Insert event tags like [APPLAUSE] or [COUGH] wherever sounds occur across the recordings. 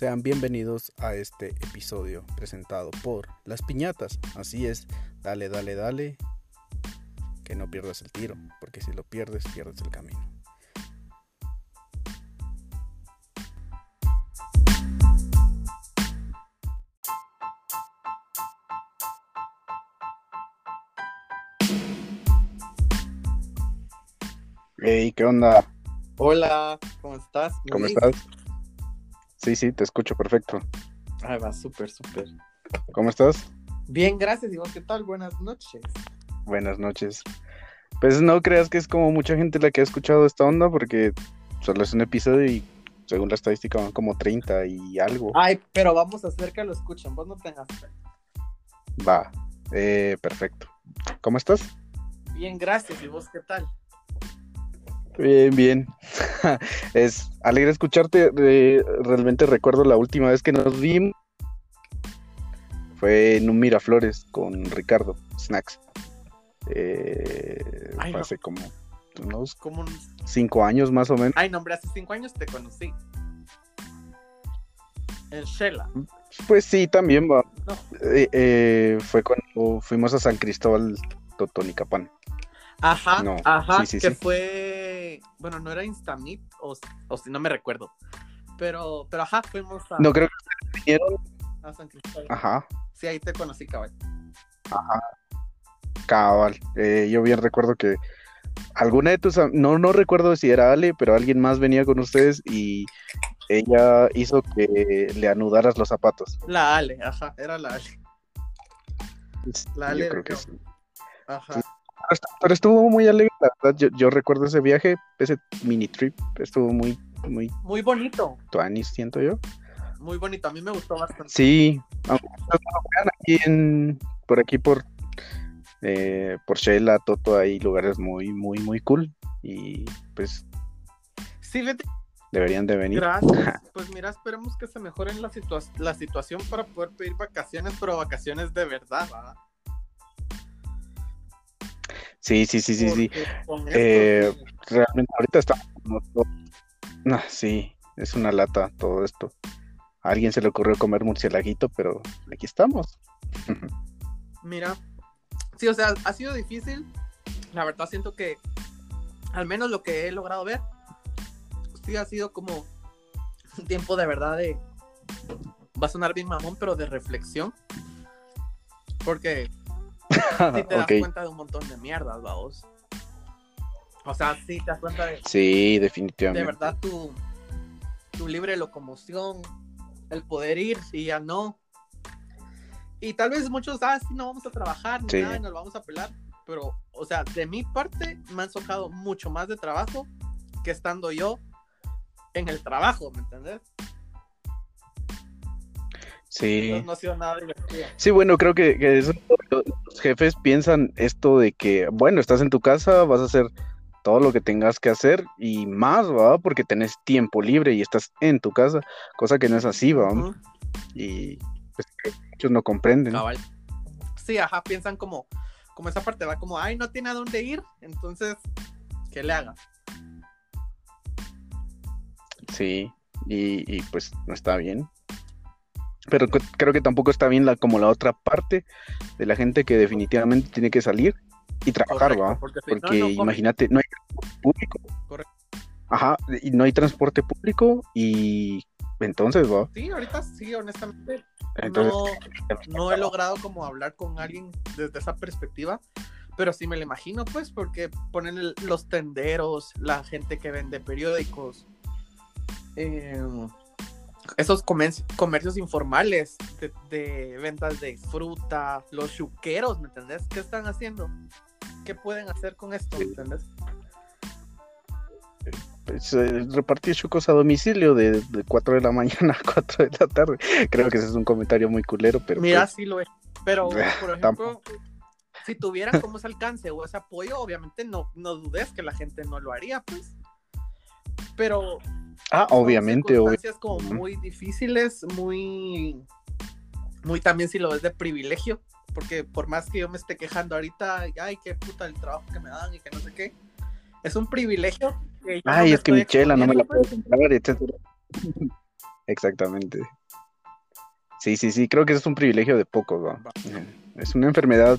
Sean bienvenidos a este episodio presentado por Las Piñatas. Así es, dale, dale, dale, que no pierdas el tiro, porque si lo pierdes, pierdes el camino. Hey, ¿qué onda? Hola, ¿cómo estás? ¿Me ¿Cómo estás? Sí, sí, te escucho perfecto. Ay, va, súper, súper. ¿Cómo estás? Bien, gracias. ¿Y vos qué tal? Buenas noches. Buenas noches. Pues no creas que es como mucha gente la que ha escuchado esta onda, porque solo es un episodio y según la estadística van como 30 y algo. Ay, pero vamos a hacer que lo escuchen. Vos no tengas fe. Va, eh, perfecto. ¿Cómo estás? Bien, gracias. ¿Y vos qué tal? Bien, bien. [LAUGHS] es alegre escucharte. realmente recuerdo la última vez que nos vimos. Fue en un Miraflores con Ricardo Snacks. Eh, Ay, fue no. hace como unos Como un... cinco años más o menos. Ay, no, hombre, hace cinco años te conocí. En Shela. Pues sí, también va. No. Eh, eh, fue cuando fuimos a San Cristóbal Totonicapán. Ajá, No, ajá, sí, sí, que sí. fue... Bueno, no era Instamit, o, o si no me recuerdo. Pero, pero ajá, fuimos a, No creo que a San Cristóbal. Ajá, Sí, ahí te conocí, cabal. cabal. Eh, yo bien recuerdo que alguna de tus. No, no recuerdo si era Ale, pero alguien más venía con ustedes y ella hizo que le anudaras los zapatos. La Ale, ajá, era la Ale. La Ale yo creo que yo. sí. Ajá. Pero estu- Pero estuvo muy alegre, la verdad. Yo, yo recuerdo ese viaje, ese mini trip. Estuvo muy, muy Muy bonito, tuanis, siento yo. muy bonito. A mí me gustó bastante. Sí, aquí en, por aquí por eh, por Shela, Toto, hay lugares muy, muy, muy cool y pues Sí, vete, deberían de venir. gracias. [LAUGHS] Pues mira, esperemos que se mejore la, situa- la situación para poder pedir vacaciones, pero vacaciones de verdad, ¿va? Sí, sí, sí, sí, sí. Esto, Eh, sí. Realmente ahorita estamos como todo- sí, es una lata todo esto. A alguien se le ocurrió comer murcielaguito, pero aquí estamos. [LAUGHS] Mira, sí, o sea, ha sido difícil. La verdad siento que, al menos lo que he logrado ver, sí ha sido como un tiempo de verdad de, va a sonar bien mamón, pero de reflexión. Porque [LAUGHS] sí te das cuenta de un montón de mierdas, vamos. O sea, sí te das cuenta de, Sí, de definitivamente. verdad tu, tu libre locomoción, el poder ir y ya no. Y tal vez muchos, ah, sí, no vamos a trabajar, ni Sí. nada, y nos vamos a pelar. Pero, o sea, de mi parte, me han socado mucho más de trabajo que estando yo en el trabajo, ¿me entendés? Sí. Entonces no ha sido nada divertido. Sí, bueno, creo que, que eso, los jefes piensan esto de que, bueno, estás en tu casa, vas a hacer todo lo que tengas que hacer y más, ¿va? Porque tenés tiempo libre y estás en tu casa, cosa que no es así, ¿va? Y pues, muchos no comprenden. cabal. Sí, ajá, piensan como, como esa parte va como, ay, no tiene a dónde ir, entonces, ¿qué le haga? Sí, y, y, pues no está bien. Pero creo que tampoco está bien la, como la otra parte de la gente que definitivamente tiene que salir y trabajar, Correcto, ¿va? porque no, no imagínate, no hay transporte público. Correcto. Ajá, y no hay transporte público y entonces, ¿va? Sí, ahorita sí, honestamente, Entonces, no, no he logrado como hablar con alguien desde esa perspectiva, pero sí me lo imagino, pues, porque ponen el- los tenderos, la gente que vende periódicos, eh, esos comercios informales de, de ventas de fruta, los chuqueros, ¿me entendés? ¿Qué están haciendo? ¿Qué pueden hacer con esto? ¿Me entendés? pues, eh, repartir chucos a domicilio de, de 4 de la [LAUGHS] mañana a 4 de la tarde. Creo que ese es un comentario muy culero, pero Mira, pues, sí lo es. Pero, [LAUGHS] por ejemplo, Tampoco. si tuvieran como ese alcance o ese apoyo, obviamente no, no dudes que la gente no lo haría, pues. Pero ah, son obviamente, circunstancias como muy difíciles, muy, muy también si lo ves de privilegio, porque por más que yo me esté quejando ahorita, ay, qué puta el trabajo que me dan y que no sé qué, es un privilegio. que yo no Ay, es que estoy mi chela no me la puedo comprar, etcétera. [LAUGHS] Exactamente. Sí, sí, sí, creo que es un privilegio de pocos, ¿va? Es una enfermedad.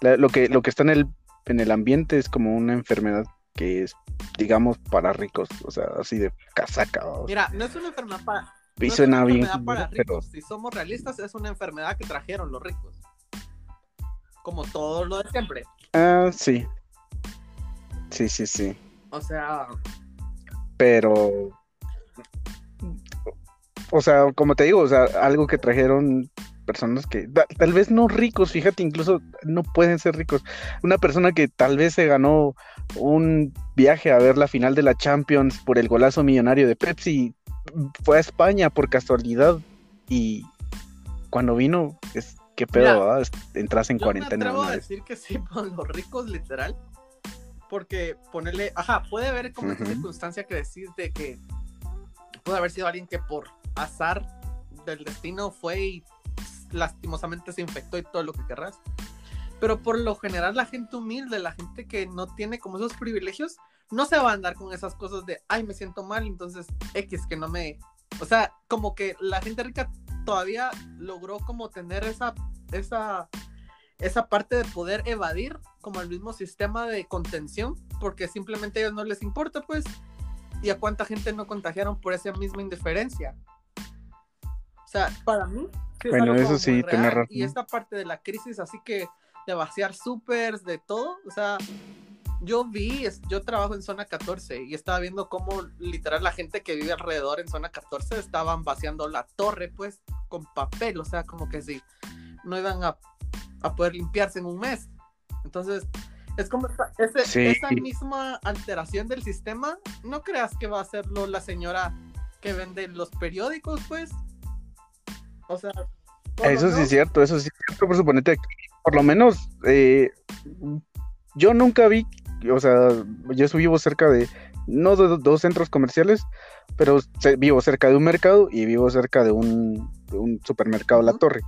lo, que, lo que está en el, en el ambiente es como una enfermedad que es, digamos, para ricos, o sea, así de casaca. Mira, no es una enfermedad para. Y suena bien. Para ricos. Si somos realistas, es una enfermedad que trajeron los ricos. Como todo lo de siempre. Ah, sí. Sí, sí, sí. O sea. Pero. O sea, como te digo, o sea, algo que trajeron personas que tal vez no ricos, fíjate, incluso no pueden ser ricos. Una persona que tal vez se ganó un viaje a ver la final de la Champions por el golazo millonario de Pepsi, fue a España por casualidad y cuando vino, es qué pedo, entras en cuarentena. Me atrevo a decir que sí, [LAUGHS] por los ricos literal, porque ponerle, ajá, puede haber como esta circunstancia que decís de que puede haber sido alguien que por azar del destino fue y lastimosamente se infectó y todo lo que querrás. Pero por lo general la gente humilde, la gente que no tiene como esos privilegios, no se va a andar con esas cosas de, ay, me siento mal, entonces X que no me... O sea, como que la gente rica todavía logró como tener esa, esa, esa parte de poder evadir como el mismo sistema de contención, porque simplemente a ellos no les importa, pues, y a cuánta gente no contagiaron por esa misma indiferencia. O sea, para mí, bueno, eso sí, tener razón. Y esta parte de la crisis, así que de vaciar supers, de todo, o sea, yo vi, yo trabajo en zona 14 y estaba viendo cómo literal la gente que vive alrededor en zona 14 estaban vaciando la torre, pues, con papel, o sea, como que si no iban a, poder limpiarse en un mes. Entonces, es como esa misma alteración del sistema, no creas que va a hacerlo la señora que vende los periódicos, pues, o sea. Eso sí es cierto, eso sí es cierto, por suponete aquí, por lo menos, eh, yo nunca vi, o sea, yo vivo cerca de, no de dos centros comerciales, pero vivo cerca de un mercado y vivo cerca de un, supermercado La Torre.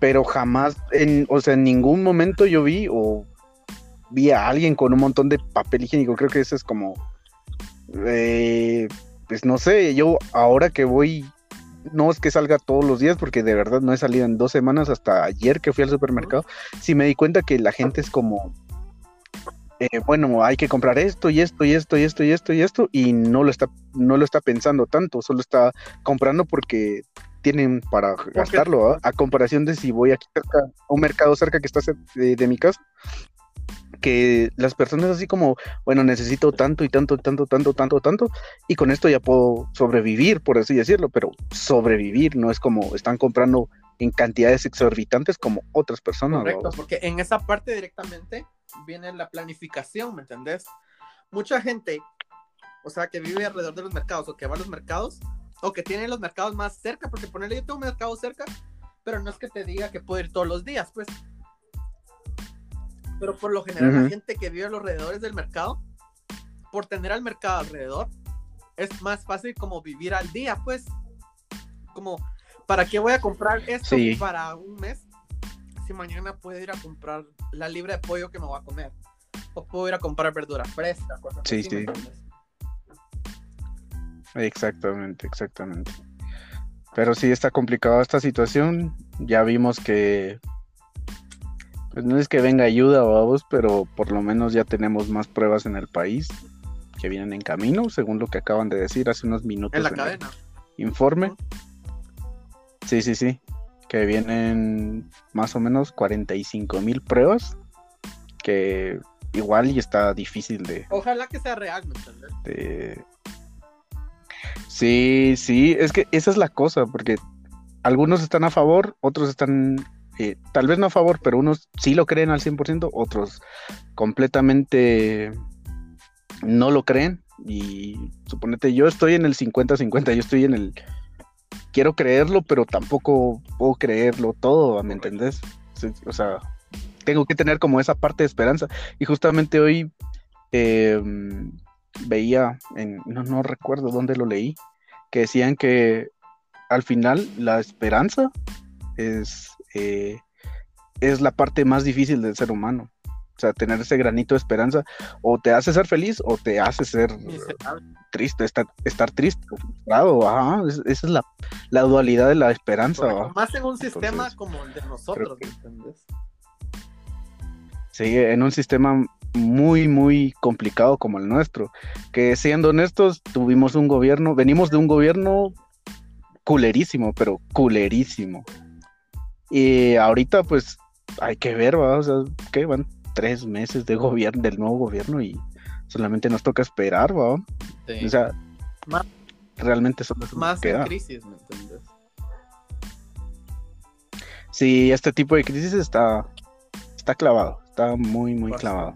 Pero jamás, en, o sea, en ningún momento yo vi o vi a alguien con un montón de papel higiénico. Creo que eso es como, eh, pues no sé, yo ahora que voy no es que salga todos los días, porque de verdad no he salido en dos semanas hasta ayer que fui al supermercado. Sí me di cuenta que la gente es como, eh, bueno, hay que comprar esto y esto y esto y esto y esto y esto, y no lo está, no lo está pensando tanto, solo está comprando porque tienen para gastarlo, a comparación de si voy aquí cerca, a un mercado cerca que está de mi casa, que las personas así como, bueno, necesito tanto y tanto, tanto, tanto, tanto, tanto, y con esto ya puedo sobrevivir, por así decirlo, pero sobrevivir no es como están comprando en cantidades exorbitantes como otras personas. Correcto, porque en esa parte directamente viene la planificación, ¿me entendés? Mucha gente, o sea, que vive alrededor de los mercados o que va a los mercados, o que tiene los mercados más cerca, porque ponerle yo tengo un mercado cerca, pero no es que te diga que puedo ir todos los días, pues pero por lo general, la gente que vive a los alrededores del mercado, por tener al mercado alrededor, es más fácil como vivir al día, pues. Como, ¿para qué voy a comprar esto para un mes? Si mañana puedo ir a comprar la libra de pollo que me voy a comer. O puedo ir a comprar verdura fresca, cosas sí, así. Sí. Exactamente, exactamente. Pero sí está complicada esta situación. Ya vimos que pues no es que venga ayuda, vamos, pero por lo menos ya tenemos más pruebas en el país que vienen en camino, según lo que acaban de decir hace unos minutos. En la cadena. informe. Sí, sí, sí. Que vienen más o menos 45 mil pruebas. Que igual y está difícil de. Ojalá que sea real, ¿me Sí, sí, es que esa es la cosa, porque algunos están a favor, otros están eh, tal vez no a favor, pero unos sí lo creen al 100%, otros completamente no lo creen. Y suponete, yo estoy en el 50-50, yo estoy en el... Quiero creerlo, pero tampoco puedo creerlo todo, ¿me entendés? O sea, tengo que tener como esa parte de esperanza. Y justamente hoy em, veía, en, no, no recuerdo dónde lo leí, que decían que al final la esperanza es, eh, es la parte más difícil del ser humano. O sea, tener ese granito de esperanza o te hace ser feliz o te hace ser triste, estar, estar triste, frustrado. Ajá, esa es la, la, dualidad de la esperanza. más en un sistema como el de nosotros, ¿entendés? Sí, en un sistema muy, muy complicado como el nuestro. Que siendo honestos, tuvimos un gobierno, venimos de un gobierno culerísimo, pero culerísimo. Y ahorita, pues, hay que ver, ¿va? O sea, que van tres meses de gobierno, del nuevo gobierno y solamente nos toca esperar, ¿va? O sea, realmente somos más en crisis, ¿me entiendes? Sí, este tipo de crisis está, está clavado, está muy, muy clavado.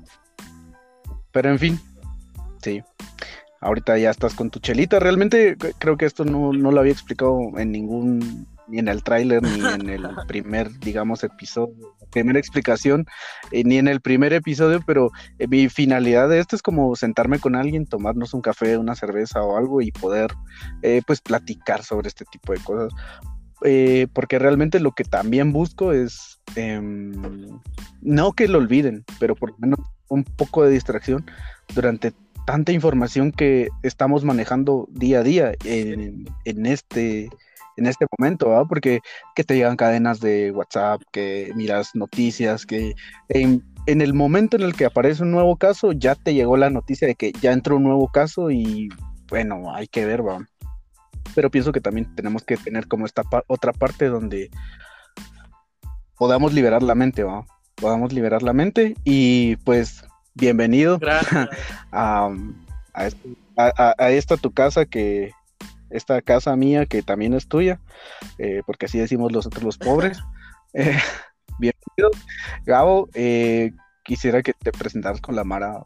Pero en fin, sí. Ahorita ya estás con tu chelita. Realmente creo que esto no, no lo había explicado en ningún ni en el tráiler, ni en el [LAUGHS] primer, digamos, episodio, primera explicación, eh, ni en el primer episodio, pero eh, mi finalidad de esto es como sentarme con alguien, tomarnos un café, una cerveza o algo y poder, eh, pues, platicar sobre este tipo de cosas. porque realmente lo que también busco es, em, no que lo olviden, pero por lo menos un poco de distracción durante tanta información que estamos manejando día a día en, en este en este momento, ¿ah? porque que te llegan cadenas de WhatsApp, que miras noticias, que en, el momento en el que aparece un nuevo caso, ya te llegó la noticia de que ya entró un nuevo caso y bueno, hay que ver, va. Pero pienso que también tenemos que tener como esta otra parte donde podamos liberar la mente, va. Podamos liberar la mente y pues bienvenido [LAUGHS] a, a, esta tu casa que esta casa mía que también es tuya, eh, porque así decimos nosotros los pobres. [LAUGHS] Eh, bienvenido. Gabo, eh, quisiera que te presentaras con la Mara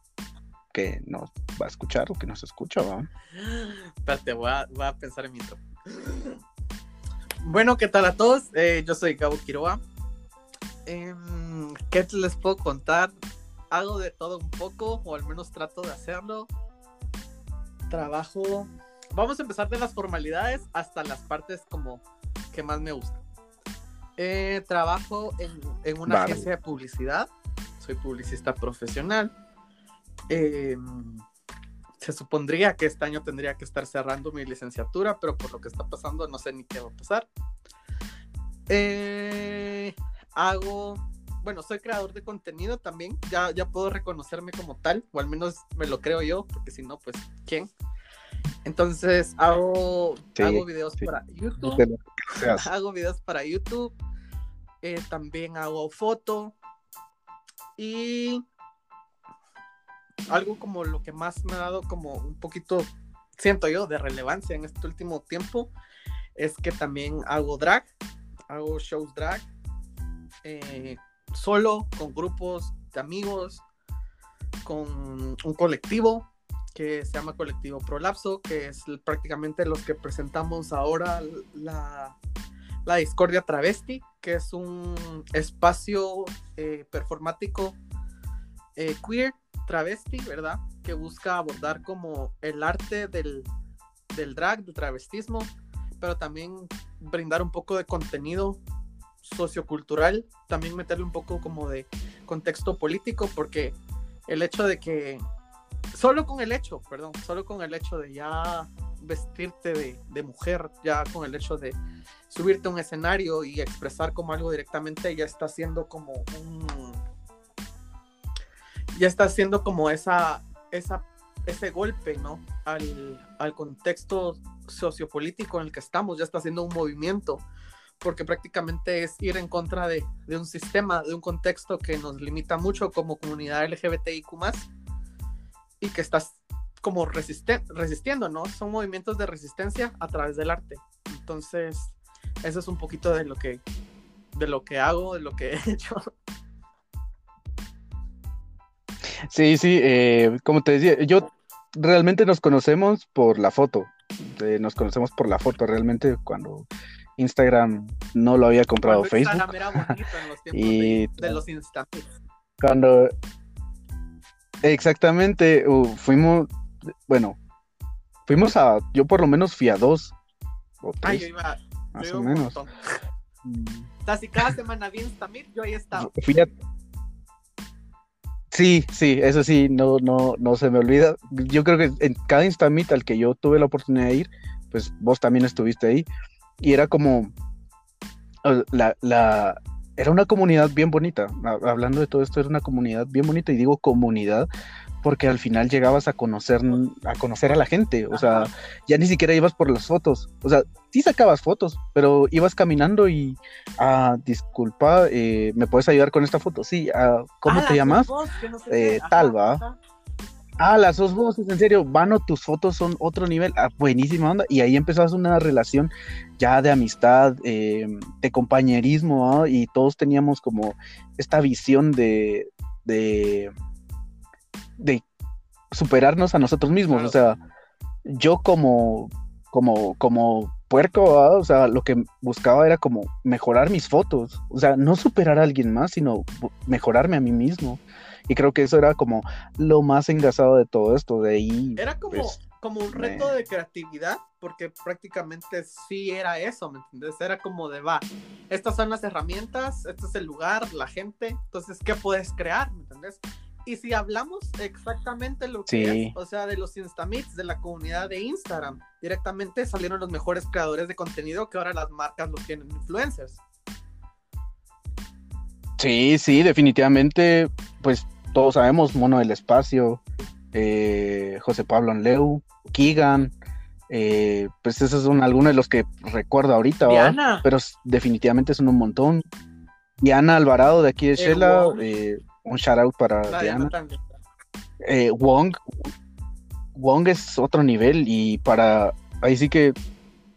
que nos va a escuchar o que nos escucha, ¿va? Espérate, voy a, pensar en mi intro. Bueno, ¿qué tal a todos? yo soy Gabo Quiroga. Em, ¿Qué les puedo contar? Hago de todo un poco, o al menos trato de hacerlo. Trabajo vamos a empezar de las formalidades hasta las partes como que más me gustan. Eh, trabajo en, una agencia de publicidad, soy publicista profesional. Em, se supondría que este año tendría que estar cerrando mi licenciatura, pero por lo que está pasando no sé ni qué va a pasar. Eh, hago, bueno, soy creador de contenido también, ya, ya puedo reconocerme como tal, o al menos me lo creo yo, porque si no, pues, ¿quién? Entonces hago, hago videos para YouTube. [LAUGHS] hago videos para YouTube. Eh, también hago foto. Y algo como lo que más me ha dado como un poquito, siento yo, de relevancia en este último tiempo, es que también hago drag, hago shows drag, eh, solo, con grupos de amigos, con un colectivo, que se llama Colectivo Prolapso, que es prácticamente los que presentamos ahora la, la Discordia Travesti, que es un espacio eh, performático eh, queer travesti, ¿verdad? Que busca abordar como el arte del, del drag, del travestismo, pero también brindar un poco de contenido sociocultural, también meterle un poco como de contexto político, porque el hecho de que solo con el hecho, perdón, solo con el hecho de ya vestirte de, mujer, ya con el hecho de subirte a un escenario y expresar como algo directamente, ya está haciendo como un... Ya está haciendo como esa, esa, ese golpe, ¿no? Al, al contexto sociopolítico en el que estamos, ya está haciendo un movimiento, porque prácticamente es ir en contra de, de un sistema, de un contexto que nos limita mucho como comunidad LGBTIQ y que estás como resistiendo, ¿no? Son movimientos de resistencia a través del arte. Entonces, eso es un poquito de lo que, de lo que hago, de lo que he [LAUGHS] hecho. Sí, sí, eh, como te decía, yo realmente nos conocemos por la foto. Eh, nos conocemos por la foto, realmente cuando Instagram no lo había comprado Facebook. Instagram era bonito en los [LAUGHS] tiempos y, de, los instantes. Cuando Exactamente, fuimos, bueno, fuimos a, yo por lo menos fui a dos. O tres, yo iba, más o menos. Mm. O sea, si cada semana vienes también, yo ahí estaba. Fui a... Sí, sí, eso sí, no, no, no se me olvida. Yo creo que en cada Instamit al que yo tuve la oportunidad de ir, pues vos también estuviste ahí. Y era como la, la era una comunidad bien bonita. Hablando de todo esto, era una comunidad bien bonita. Y digo comunidad porque al final llegabas a conocer, a conocer a la gente, o sea, ya ni siquiera ibas por las fotos, o sea, sí sacabas fotos, pero ibas caminando y, ah, disculpa, eh, ¿me puedes ayudar con esta foto? Sí, ah, ¿cómo ah, te llamas? eh, tal, va. Ah, las dos voces, en serio, Vano, tus fotos son otro nivel, ah, buenísima onda, y ahí empezabas una relación ya de amistad, eh, de compañerismo, y todos teníamos como esta visión de, de de superarnos a nosotros mismos. O sea, yo como, como, como puerco, o sea, lo que buscaba era como mejorar mis fotos. O sea, no superar a alguien más, sino mejorarme a mí mismo. Y creo que eso era como lo más engasado de todo esto. De ahí. Era como, pues, como un reto de creatividad, porque prácticamente sí era eso, ¿me entiendes? Era como de va, estas son las herramientas, este es el lugar, la gente, entonces, ¿qué puedes crear? ¿Me entiendes? Y si hablamos exactamente lo que es, o sea, de los Instamits, de la comunidad de Instagram, directamente salieron los mejores creadores de contenido que ahora las marcas los tienen influencers. Sí, sí, definitivamente, pues todos sabemos, Mono del Espacio, eh, José Pablo Anleu, Kigan, eh, pues esos son algunos de los que recuerdo ahorita, pero definitivamente son un montón. Diana Alvarado de aquí de Shela, eh, un shout out para Diana. Wong, Wong es otro nivel y para ahí sí que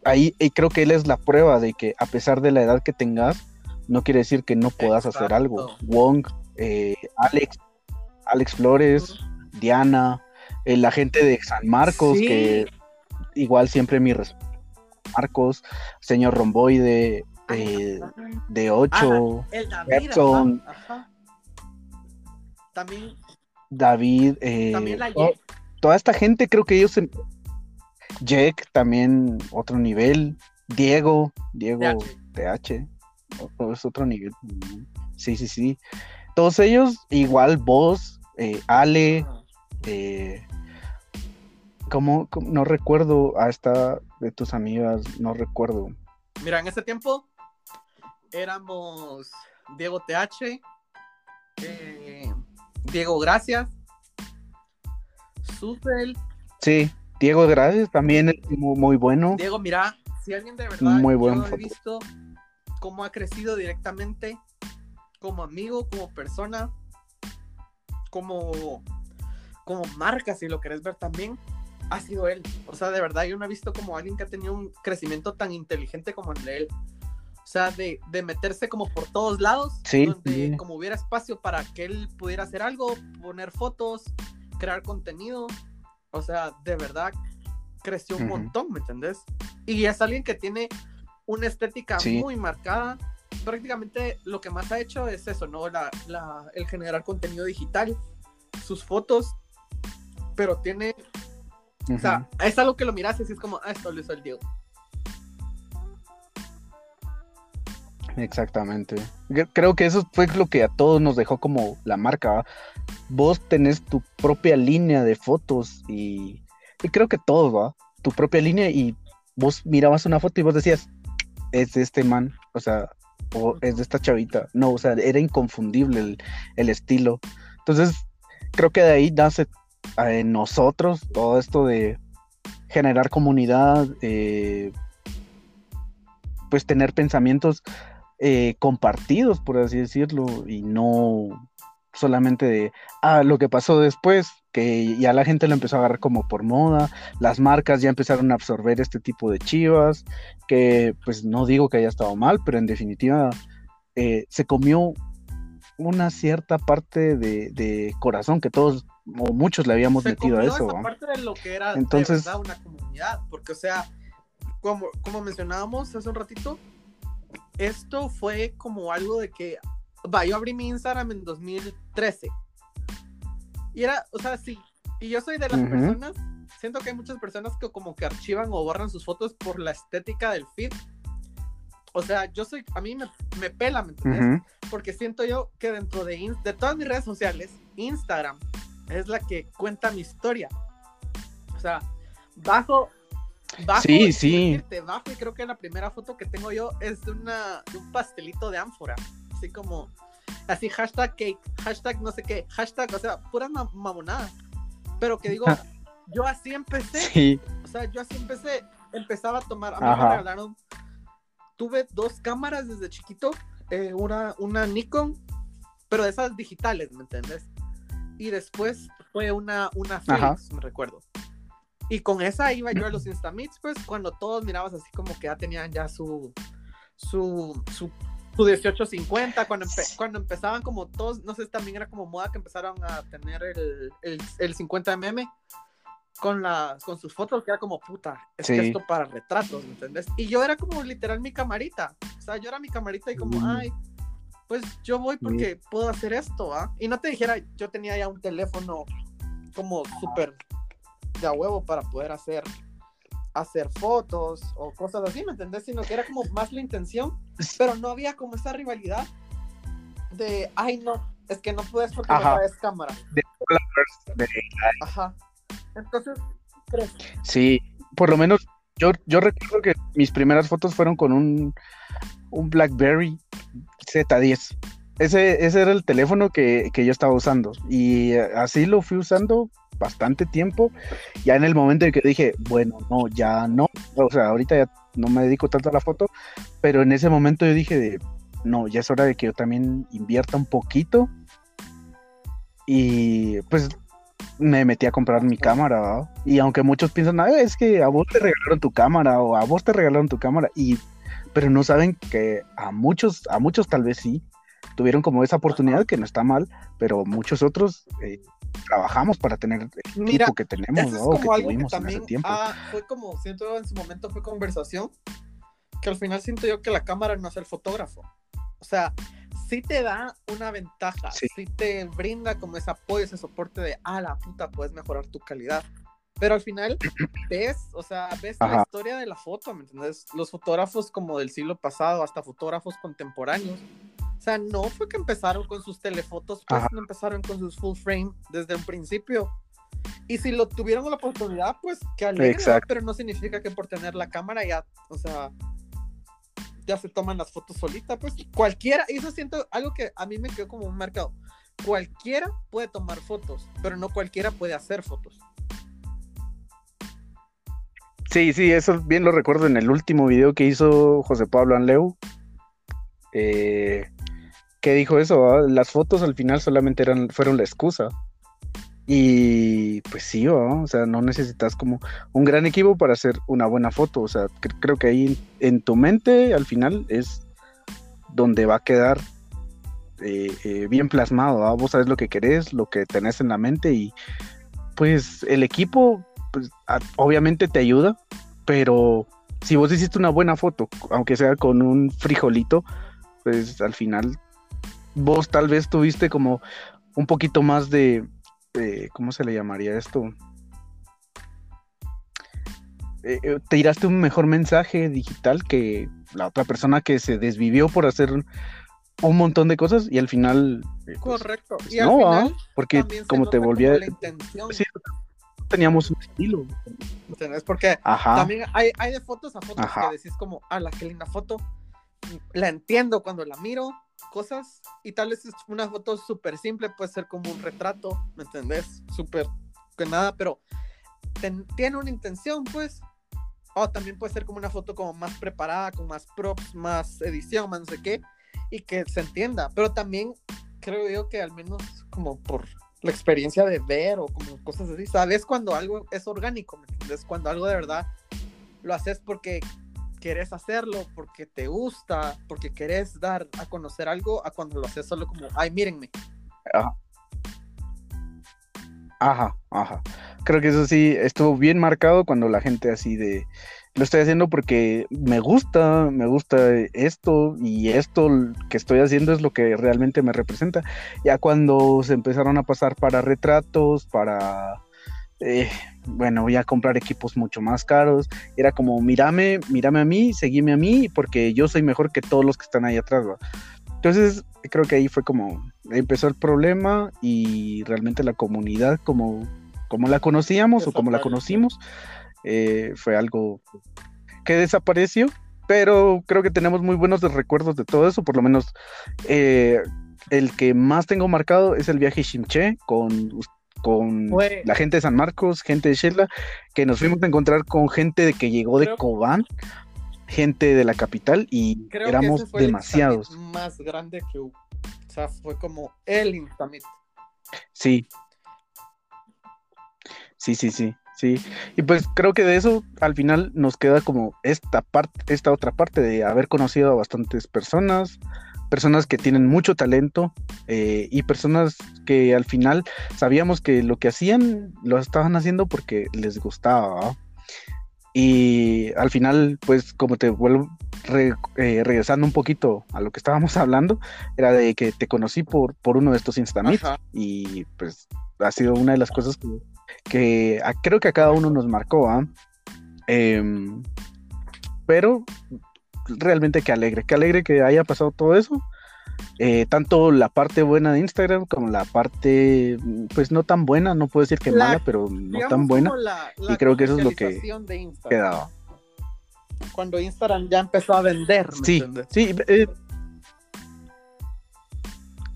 ahí creo que él es la prueba de que a pesar de la edad que tengas, no quiere decir que no puedas hacer algo. Wong, eh, Alex, Alex Flores, Diana, eh, la gente de San Marcos, que igual siempre mi respeto. Marcos, señor Romboide, de 8, también. David. Eh, también la toda esta gente, creo que ellos. Jack también, otro nivel. Diego, Diego TH. Es otro nivel. Sí, sí, sí. Todos ellos, igual vos, eh, Ale. Eh, ¿cómo, No recuerdo a esta de tus amigas, no recuerdo. Mira, en ese tiempo éramos Diego TH, eh, Diego Gracias. Susel. Sí, Diego Gracias también es muy, bueno. Diego, mira, si alguien de verdad muy he visto cómo ha crecido directamente como amigo, como persona, como, como marca, si lo querés ver también, ha sido él. O sea, de verdad, yo no he visto como alguien que ha tenido un crecimiento tan inteligente como el de él. O sea, de, meterse como por todos lados, donde como hubiera espacio para que él pudiera hacer algo, poner fotos, crear contenido. O sea, de verdad creció un montón, ¿me entendés? Y es alguien que tiene una estética muy marcada. Prácticamente lo que más ha hecho es eso, ¿no? La, el generar contenido digital, sus fotos, pero tiene... O sea, es algo que lo miras y es como, ah, esto lo hizo el Diego. Exactamente. Creo que eso fue lo que a todos nos dejó como la marca. Vos tenés tu propia línea de fotos y, creo que todos, ¿va? Tu propia línea y vos mirabas una foto y vos decías, es este man, o sea, o es de esta chavita. No, o sea, era inconfundible el, estilo. Entonces, creo que de ahí nace en nosotros todo esto de generar comunidad, eh, pues tener pensamientos eh, compartidos, por así decirlo, y no solamente de, ah, lo que pasó después, que ya la gente lo empezó a agarrar como por moda, las marcas ya empezaron a absorber este tipo de chivas, que pues no digo que haya estado mal, pero en definitiva eh, se comió una cierta parte de, corazón que todos o muchos le habíamos metido a eso. parte de lo que era Entonces, una comunidad, porque o sea, como, como mencionábamos hace un ratito, esto fue como algo de que, va, yo abrí mi Instagram en 2013. Y era, o sea, sí, y yo soy de las personas, siento que hay muchas personas que como que archivan o borran sus fotos por la estética del feed. O sea, yo soy, a mí me, me pela, ¿me entiendes? Porque siento yo que dentro de, de todas mis redes sociales, Instagram es la que cuenta mi historia. O sea, bajo, bajo, sí, sí. bajo y creo que la primera foto que tengo yo es de, una, de un pastelito de ánfora, así como, así hashtag cake, hashtag no sé qué, hashtag, o sea, pura mamonada. Pero que digo, yo así empecé. Sí. O sea, yo así empecé, empezaba a tomar, a mí me regalaron, tuve dos cámaras desde chiquito, eh, una, una Nikon, pero de esas digitales, ¿me entiendes? Y después fue una, una me recuerdo. Y con esa iba yo a los [CLEARS THROAT] Instamits, pues, cuando todos mirabas así como que ya tenían ya su, su, su, su 1850, cuando, cuando empezaban como todos, no sé, también era como moda que empezaron a tener el, el, el 50mm con, las con sus fotos, que era como, puta, es esto para retratos, ¿me entiendes? Y yo era como literal mi camarita, o sea, yo era mi camarita y como, mm. ay, pues yo voy porque puedo hacer esto, ¿ah? Y no te dijera, yo tenía ya un teléfono como súper de a huevo para poder hacer hacer fotos o cosas así, ¿me entendés? Sino que era como más la intención, pero no había como esa rivalidad de, ay, no, es que no puedes porque no traes cámara. Ajá. Entonces, ¿crees? Sí, por lo menos yo, yo recuerdo que mis primeras fotos fueron con un, un BlackBerry Z10. Ese, ese era el teléfono que, que yo estaba usando y así lo fui usando bastante tiempo. Ya en el momento en que dije, bueno, no, ya no, o sea, ahorita ya no me dedico tanto a la foto, pero en ese momento yo dije de, no, ya es hora de que yo también invierta un poquito. Y pues me metí a comprar mi cámara, y aunque muchos piensan, ah, es que a vos te regalaron tu cámara o a vos te regalaron tu cámara, y pero no saben que a muchos, a muchos tal vez sí, tuvieron como esa oportunidad que no está mal, pero muchos otros eh, trabajamos para tener el tiempo que tenemos, ¿no? que tuvimos en ese tiempo. fue como, siento en su momento fue conversación, que al final siento yo que la cámara no es el fotógrafo. O sea, sí te da una ventaja, sí. te brinda como ese apoyo, ese soporte de, ah, la puta, puedes mejorar tu calidad. Pero al final [CLEARS THROAT] ves, o sea, ves la historia de la foto, ¿me entiendes? Los fotógrafos como del siglo pasado, hasta fotógrafos contemporáneos. Sea, no fue que empezaron con sus telefotos, pues no empezaron con sus full frame desde un principio. Y si lo tuvieron la oportunidad, pues que alegre, pero no significa que por tener la cámara ya, o sea, ya se toman las fotos solitas, pues cualquiera, y eso siento algo que a mí me quedó como un mercado. Cualquiera puede tomar fotos, pero no cualquiera puede hacer fotos. Sí, sí, eso bien lo recuerdo en el último video que hizo José Pablo Anleu. Eh, dijo eso, las fotos al final solamente eran, fueron la excusa. Y pues sí, o sea, no necesitas como un gran equipo para hacer una buena foto. O sea, creo que ahí en, tu mente al final es donde va a quedar eh, eh, bien plasmado. Vos sabes lo que querés, lo que tenés en la mente y pues el equipo pues, obviamente te ayuda, pero si vos hiciste una buena foto, aunque sea con un frijolito, pues al final vos tal vez tuviste como un poquito más de, ¿cómo se le llamaría esto? Eh, eh, te tiraste un mejor mensaje digital que la otra persona que se desvivió por hacer un montón de cosas y al final eh, pues, correcto pues no ¿ah? porque como te volvía teníamos un estilo. ¿Entendés? Porque también hay, hay, de fotos a fotos que decís como, ah, la qué linda foto. La entiendo cuando la miro, cosas, y tal vez es una foto súper simple, puede ser como un retrato, ¿me entendés? Súper que nada, pero tiene una intención, pues. O también puede ser como una foto como más preparada, con más props, más edición, más no sé qué, y que se entienda. Pero también creo yo que al menos como por la experiencia de ver o como cosas así. Sabes cuando algo es orgánico, ¿me entiendes? Cuando algo de verdad lo haces porque querés hacerlo, porque te gusta, porque querés dar a conocer algo, a cuando lo haces solo como, ay, mírenme. Ajá. Ajá, ajá. Creo que eso sí estuvo bien marcado cuando la gente así de, lo estoy haciendo porque me gusta, me gusta esto y esto que estoy haciendo es lo que realmente me representa. Ya cuando se empezaron a pasar para retratos, para, eh, bueno, voy a comprar equipos mucho más caros. Era como, mírame, mírame a mí, seguime a mí, porque yo soy mejor que todos los que están ahí atrás. Entonces, creo que ahí fue como, empezó el problema y realmente la comunidad, como, como la conocíamos o como la conocimos, eh, fue algo que desapareció, pero creo que tenemos muy buenos recuerdos de todo eso, por lo menos eh, el que más tengo marcado es el viaje Shimche con con la gente de San Marcos, gente de Shela, que nos fuimos a encontrar con gente de que llegó de Cobán, gente de la capital y éramos demasiados. más grande que hubo. O sea, fue como el Instamit. Sí. Sí, sí, sí, sí. Y pues creo que de eso al final nos queda como esta parte, esta otra parte de haber conocido a bastantes personas, personas que tienen mucho talento eh, y personas que al final sabíamos que lo que hacían lo estaban haciendo porque les gustaba. Y al final, pues como te vuelvo eh, regresando un poquito a lo que estábamos [LAUGHS] hablando, era de que te conocí por, por uno de estos Instamit y pues ha sido una de las cosas que, creo que a cada uno nos marcó. Em, pero realmente que alegre, que alegre que haya pasado todo eso. Eh, tanto la parte buena de Instagram como la parte, pues no tan buena, no puedo decir que mala, pero no tan buena. y creo que eso es lo que quedaba. Cuando Instagram ya empezó a vender. sí, sí. Eh,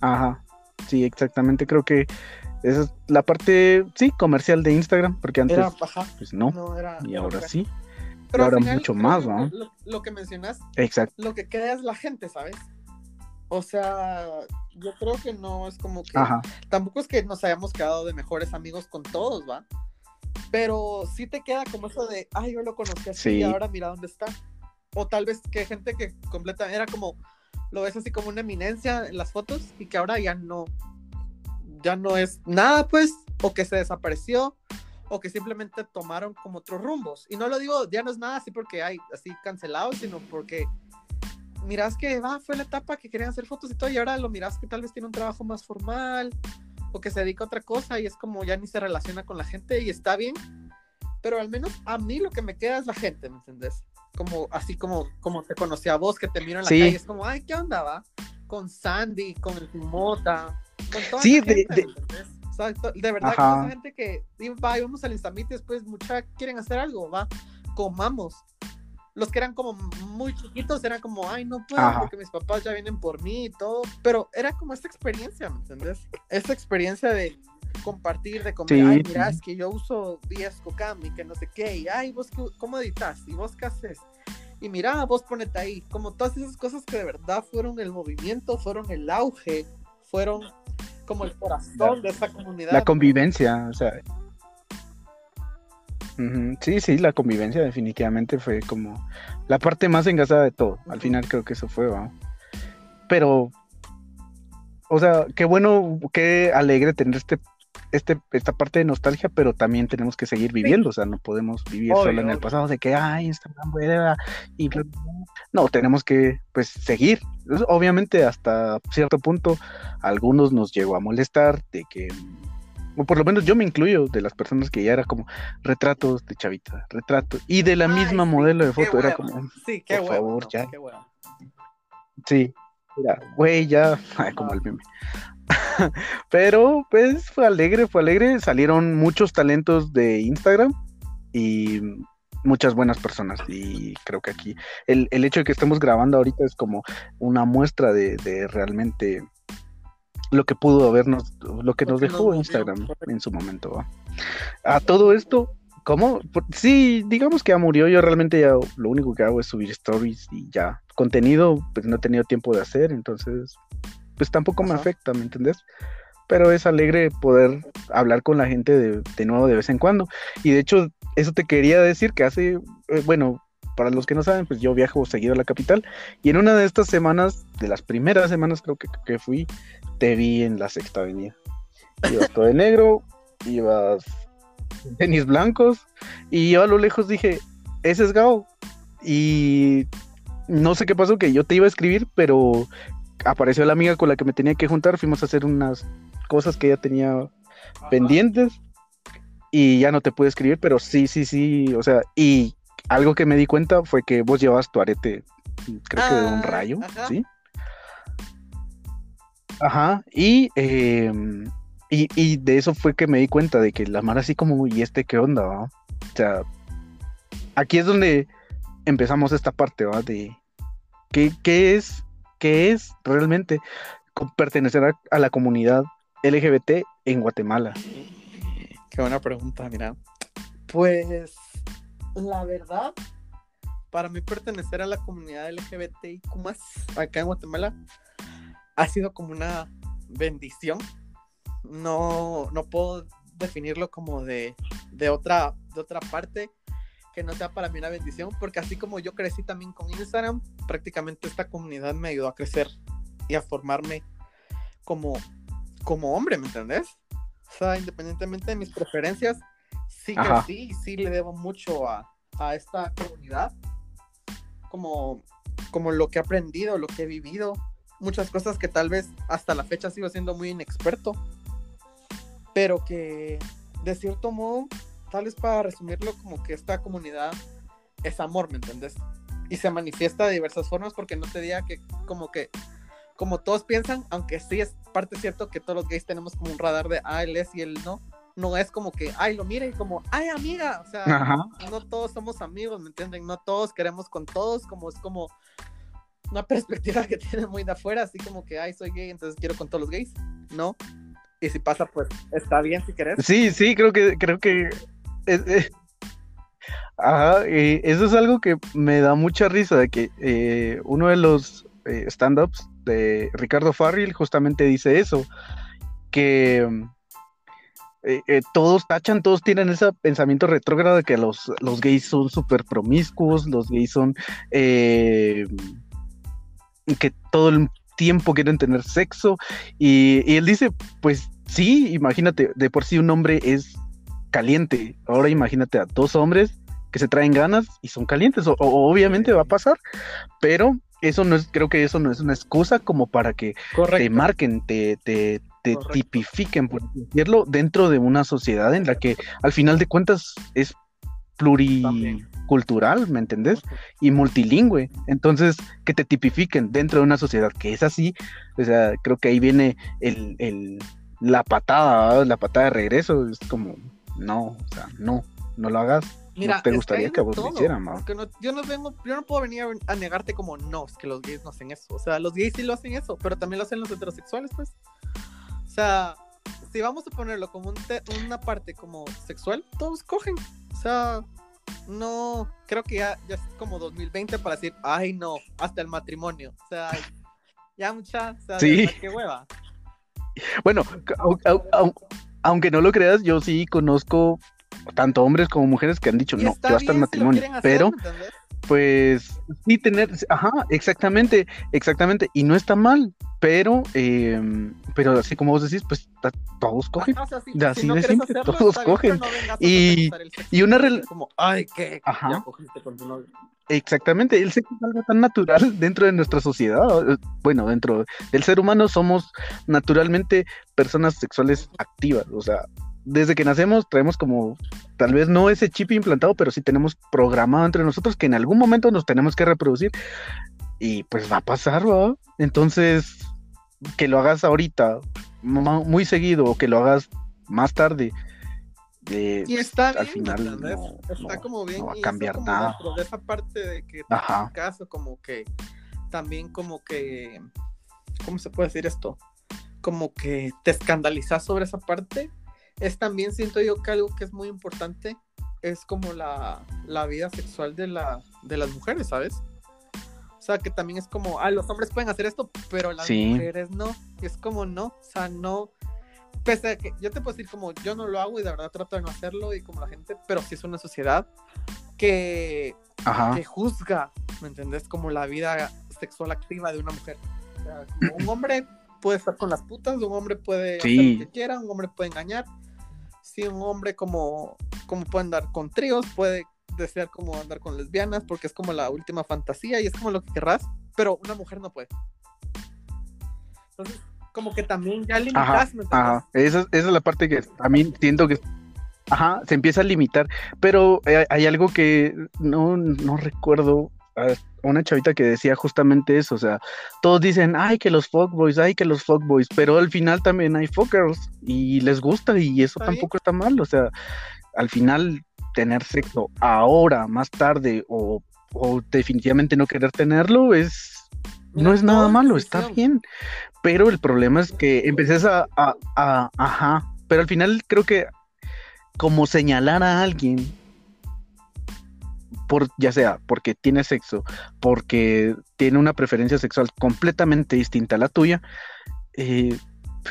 ajá, sí, exactamente. Creo que esa es la parte, sí, comercial de Instagram, porque antes, pues no, y ahora sí. Pero ahora mucho más, ¿no? Lo, que mencionas, Exacto. lo que queda es la gente, ¿sabes? O sea, yo creo que no es como que. Tampoco es que nos hayamos quedado de mejores amigos con todos, ¿va? Pero sí te queda como eso de, ay, yo lo conocí así y ahora mira dónde está. O tal vez que gente que completa, era como, lo ves así como una eminencia en las fotos y que ahora ya no, ya no es nada, pues, o que se desapareció, o que simplemente tomaron como otros rumbos. Y no lo digo, ya no es nada así porque hay así cancelado, sino porque miras que va, fue la etapa que querían hacer fotos y todo, y ahora lo miras que tal vez tiene un trabajo más formal, o que se dedica a otra cosa, y es como ya ni se relaciona con la gente, y está bien. Pero al menos a mí lo que me queda es la gente, ¿me entendés? Como, así como, como te conocí a vos, que te miro en la calle, es como, ay, ¿qué onda, va? Con Sandy, con el Timota, con toda sí, gente, de, de verdad, hay gente que va, vamos al Instamit y después mucha quieren hacer algo, va, comamos. Los que eran como muy chiquitos eran como, ay, no puedo porque mis papás ya vienen por mí y todo. Pero era como esta experiencia, ¿me entendés? Esta experiencia de compartir, de comer, ay, mira, es que yo uso vías Cocam y que no sé qué, y ay, vos, ¿cómo editas? ¿Y vos qué haces? Y mira, vos ponete ahí, como todas esas cosas que de verdad fueron el movimiento, fueron el auge, fueron como el corazón de esta comunidad. La convivencia, o sea. Sí, sí, la convivencia definitivamente fue como la parte más engasada de todo. Al final creo que eso fue, ¿va? Pero, o sea, qué bueno, qué alegre tener este, este, esta parte de nostalgia, pero también tenemos que seguir viviendo, o sea, no podemos vivir solo en el pasado de que, ay, está buena y no, tenemos que, pues, seguir. Obviamente, hasta cierto punto, algunos nos llegó a molestar de que, o por lo menos yo me incluyo, de las personas que ya era como retratos de chavita, retratos, y de la misma modelo de foto, era como, sí, qué por favor, ya. Sí, mira, güey, ya, [LAUGHS] como el meme. [LAUGHS] Pero, pues, fue alegre, fue alegre, salieron muchos talentos de Instagram y muchas buenas personas. Y creo que aquí el, hecho de que estemos grabando ahorita es como una muestra de, realmente lo que pudo habernos, lo que nos dejó Instagram en su momento. A todo esto, ¿cómo? Sí, digamos que ya murió, yo realmente ya lo único que hago es subir stories y ya, contenido pues no he tenido tiempo de hacer, entonces pues tampoco me afecta, ¿me entendés? Pero es alegre poder hablar con la gente de, de nuevo de vez en cuando. Y de hecho, eso te quería decir que hace, eh, bueno, para los que no saben, pues yo viajo seguido a la capital y en una de estas semanas, de las primeras semanas creo que, que fui, te vi en la sexta avenida. Ibas todo de negro, ibas tenis blancos y yo a lo lejos dije, ese es Gao. Y no sé qué pasó, que yo te iba a escribir, pero apareció la amiga con la que me tenía que juntar, fuimos a hacer unas cosas que ella tenía pendientes y ya no te pude escribir, pero sí, sí, sí, o sea, y algo que me di cuenta fue que vos llevabas tu arete, creo que de un Ah, rayo, ajá. ¿sí? Ajá, y, em, y, y de eso fue que me di cuenta de que la Mara así como, ¿y este qué onda? va?". O sea, aquí es donde empezamos esta parte, ¿va? De qué, qué es, qué es realmente pertenecer a, a la comunidad LGBT en Guatemala. Qué buena pregunta, mira. Pues la verdad, para mí pertenecer a la comunidad LGBTIQ acá en Guatemala ha sido como una bendición. No, no puedo definirlo como de, de, otra, de otra parte que no sea para mí una bendición, porque así como yo crecí también con Instagram, prácticamente esta comunidad me ayudó a crecer y a formarme como, como hombre, ¿me entendés? O sea, independientemente de mis preferencias, sí Ajá. crecí y sí le debo mucho a, a esta comunidad. Como, como lo que he aprendido, lo que he vivido. Muchas cosas que tal vez hasta la fecha sigo siendo muy inexperto. Pero que de cierto modo, tal vez para resumirlo, como que esta comunidad es amor, ¿me entendés? Y se manifiesta de diversas formas porque no te diga que como que como todos piensan, aunque sí es parte cierto que todos los gays tenemos como un radar de ah, él es y él no, no es como que, ay, lo mire y como, ay, amiga, o sea, Ajá. no todos somos amigos, ¿me entienden? No todos queremos con todos, como es como una [LAUGHS] perspectiva que tiene muy de afuera, así como que, ay, soy gay, entonces quiero con todos los gays, ¿no? Y si pasa, pues está bien si querés. Sí, sí, creo que, creo que es- eh, Ajá, eso es algo que me da mucha risa, de que eh, uno de los eh, stand-ups de Ricardo Farril justamente dice eso, que mm, todos tachan, todos tienen ese pensamiento retrógrado de que los, los gays son súper promiscuos, los gays son eh, que todo el tiempo quieren tener sexo, y él dice, pues sí, imagínate, de por sí un hombre es caliente, ahora imagínate a dos hombres que se traen ganas y son calientes, o, o- obviamente va a pasar, pero eso no es, creo que eso no es una excusa como para que te marquen, te, te, te tipifiquen, por decirlo, dentro de una sociedad en la que al final de cuentas es pluricultural, ¿me entendés? Y multilingüe. Entonces, que te tipifiquen dentro de una sociedad que es así, o sea, creo que ahí viene el, el- la patada, ¿verdad? la patada de regreso, es como, no, o sea, no, no lo hagas. Mira, te gustaría que vos lo todo. hicieran? Es que no- yo, no vengo, yo no puedo venir a, negarte como no, es que los gays no hacen eso. O sea, los gays sí lo hacen eso, pero también lo hacen los heterosexuales, pues. O sea, si vamos a ponerlo como un te- una parte como sexual, todos cogen. O sea, no, creo que ya, ya es como 2020 para decir, ay no, hasta el matrimonio. O sea, ya mucha, o sea, Sí. qué hueva. [LAUGHS] Bueno, aunque no lo creas, yo sí conozco tanto hombres como mujeres que han dicho no, yo hasta el matrimonio, hacer, pero. Pues sí tener, ajá, exactamente, exactamente, y no está mal, pero, eh, pero así como vos decís, pues todos cogen. O sea, si- si así no de quieres simple, hacerlo, todos bien, cogen. no Y- y una como rel- como, ay, ¿qué? Ajá. Ya cogiste con tu novio. Exactamente, el sexo es algo tan natural [LAUGHS] dentro de nuestra sociedad. eh, Bueno, dentro del ser humano somos naturalmente personas sexuales activas. O sea, desde que nacemos traemos como, tal vez no ese chip implantado, pero sí tenemos programado entre nosotros que en algún momento nos tenemos que reproducir. Y pues va a pasar, ¿va? Entonces, que lo hagas ahorita, mu- muy seguido, o que lo hagas más tarde. eh, Y está al bien, final no- está no- como bien. no va a cambiar como nada. de esa parte de que, Ajá. en caso, como que, también como que, ¿cómo se puede decir esto? Como que te escandalizas sobre esa parte. Es también, siento yo, que algo que es muy importante es como la, la vida sexual de, la, de las mujeres, ¿sabes? O sea, que también es como, ah, los hombres pueden hacer esto, pero las Sí. mujeres no. Es como no, o sea, no. Pese a que yo te puedo decir como yo no lo hago y de verdad trato de no hacerlo y como la gente, pero sí es una sociedad que, Ajá. que juzga, ¿me entendés? Como la vida sexual activa de una mujer. O sea, como un hombre puede estar con las putas, un hombre puede Sí. hacer lo que quiera, un hombre puede engañar. Sí, un hombre como, como puede andar con tríos, puede desear como andar con lesbianas, porque es como la última fantasía y es como lo que querrás, pero una mujer no puede. Entonces, como que también ya limitas, ajá. Esa, esa es la parte que también siento que. Ajá, se empieza a limitar, pero eh, hay algo que no, no recuerdo, ah, una chavita que decía justamente eso, o sea, todos dicen, ay, que los fuckboys, ay, que los fuckboys, pero al final también hay fuckers y les gusta y eso tampoco está mal, o sea, al final tener sexo ahora, más tarde o, definitivamente no querer tenerlo es no es nada malo, está bien. Pero el problema es que empecé a, a, a, ajá, pero al final creo que como señalar a alguien por ya sea porque tiene sexo, porque tiene una preferencia sexual completamente distinta a la tuya, eh,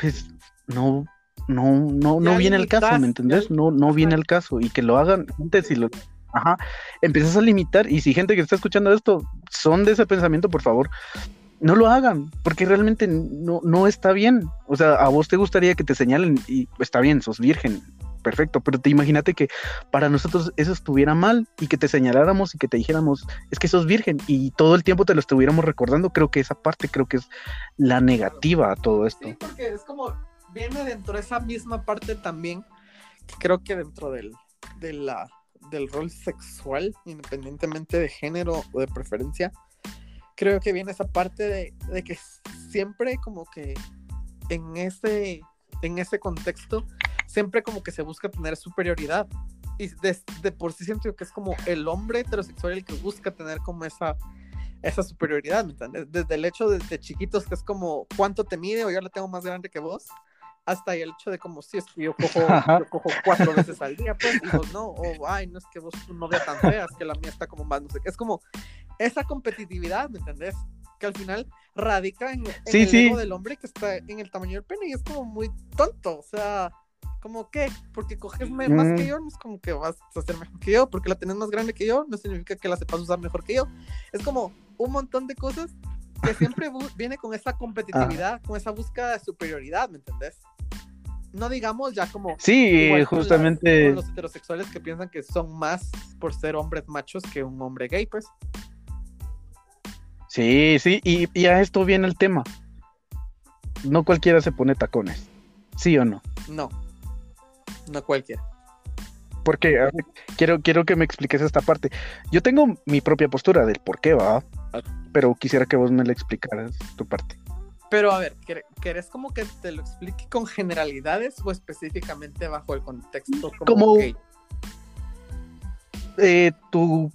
pues no, no, no, no viene el caso, ¿me entendés? No, no viene el caso. Y que lo hagan antes y lo ajá, empiezas a limitar. Y si gente que está escuchando esto son de ese pensamiento, por favor, no lo hagan, porque realmente no, no está bien. O sea, a vos te gustaría que te señalen y está bien, sos virgen, perfecto, pero te imagínate que para nosotros eso estuviera mal y que te señaláramos y que te dijéramos, es que sos virgen y todo el tiempo te lo estuviéramos recordando, creo que esa parte creo que es la negativa a todo esto. Sí, porque es como, viene dentro de esa misma parte también, creo que dentro del, del rol sexual, independientemente de género o de preferencia, creo que viene esa parte de, de que siempre como que en ese, en ese contexto siempre como que se busca tener superioridad. Y de, por sí siento que es como el hombre heterosexual el que busca tener como esa, esa superioridad, ¿me entiendes? Desde el hecho de, chiquitos que es como cuánto te mide o yo la tengo más grande que vos, hasta el hecho de como si es que yo cojo, yo cojo cuatro veces al día, pues, y vos no, o ay, no es que vos tu novia tan fea, es que la mía está como más, no sé es como esa competitividad, ¿me entendés? Que al final radica en, el ego del hombre que está en el tamaño del pene y es como muy tonto, o sea, como que, porque coges más que yo, no es como que vas a ser mejor que yo, porque la tenés más grande que yo, no significa que la sepas usar mejor que yo. Es como un montón de cosas que siempre [LAUGHS] viene con esa competitividad, con esa búsqueda de superioridad, ¿me entendés? No digamos ya como... Sí, justamente... los heterosexuales que piensan que son más por ser hombres machos que un hombre gay, pues. Sí, sí, y, y a esto viene el tema. No cualquiera se pone tacones, ¿sí o no? No no cualquiera. Porque quiero, quiero que me expliques esta parte. Yo tengo mi propia postura del por qué va, pero quisiera que vos me la explicaras tu parte. Pero a ver, ¿querés como que te lo explique con generalidades o específicamente bajo el contexto como, eh, tu,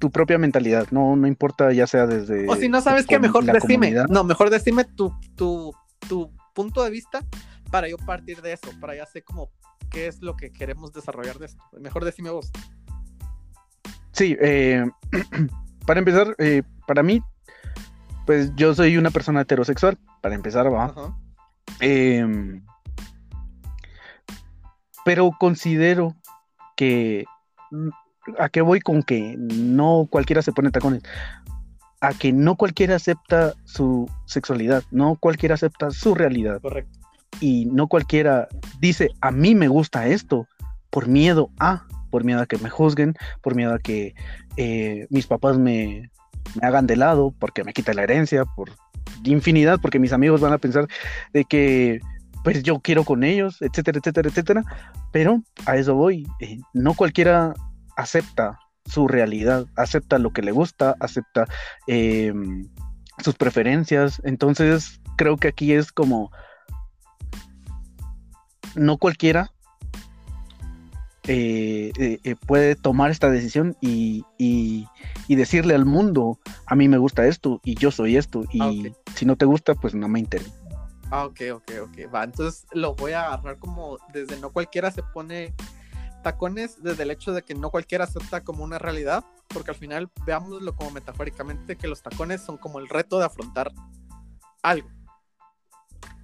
tu, propia mentalidad, no, no importa ya sea desde... O si no sabes qué, mejor decime. No, mejor decime tu, tu, tu punto de vista para yo partir de eso, para ya sé como qué es lo que queremos desarrollar de esto. Mejor decime vos. Sí, eh, [CLEARS THROAT] para empezar, eh, para mí, pues yo soy una persona heterosexual, para empezar, va. Em, pero considero que a qué voy con que no cualquiera se pone tacones a que no cualquiera acepta su sexualidad, no cualquiera acepta su realidad. Correcto y no cualquiera dice, a mí me gusta esto, por miedo a, por miedo a que me juzguen, por miedo a que eh, mis papás me, hagan de lado, porque me quita la herencia, por infinidad, porque mis amigos van a pensar de que pues yo quiero con ellos, etcétera, etcétera, etcétera. Pero a eso voy. Eh, no cualquiera acepta su realidad, acepta lo que le gusta, acepta em, sus preferencias. Entonces creo que aquí es como no cualquiera eh, eh, eh, puede tomar esta decisión y, decirle al mundo, a mí me gusta esto y yo soy esto y ah, si no te gusta, pues no me interesa. Ah, ok, ok, ok, va, entonces lo voy a agarrar como desde no cualquiera se pone tacones, desde el hecho de que no cualquiera acepta como una realidad, porque al final veámoslo como metafóricamente, que los tacones son como el reto de afrontar algo,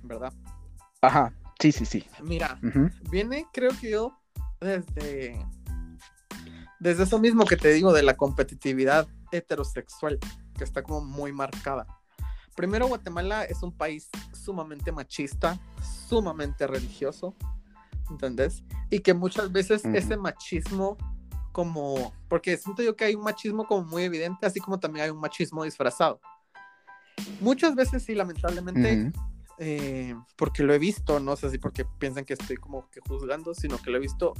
¿verdad? Ajá, Sí, sí, sí. Mira, viene, creo que yo, desde, desde eso mismo que te digo de la competitividad heterosexual, que está como muy marcada. Primero, Guatemala es un país sumamente machista, sumamente religioso, ¿entendés? Y que muchas veces ese machismo como, porque siento yo que hay un machismo como muy evidente, así como también hay un machismo disfrazado. Muchas veces sí, lamentablemente, eh, porque lo he visto, no sé si porque piensan que estoy como que juzgando, sino que lo he visto,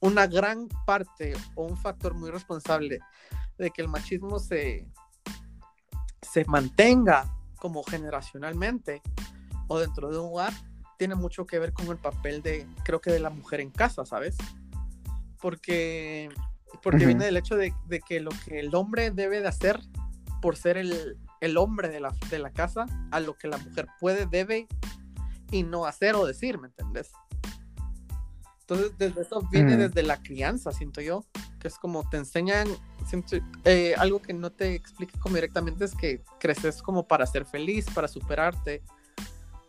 una gran parte o un factor muy responsable de que el machismo se, se mantenga como generacionalmente o dentro de un hogar tiene mucho que ver con el papel de, creo que de la mujer en casa, ¿sabes? Porque, porque viene del hecho de, que lo que el hombre debe de hacer por ser el, hombre de la, de la casa, a lo que la mujer puede, debe y no hacer o decir, ¿me entendés? Entonces, desde eso viene desde la crianza, siento yo, que es como te enseñan, eh, algo que no te explique como directamente es que creces como para ser feliz, para superarte,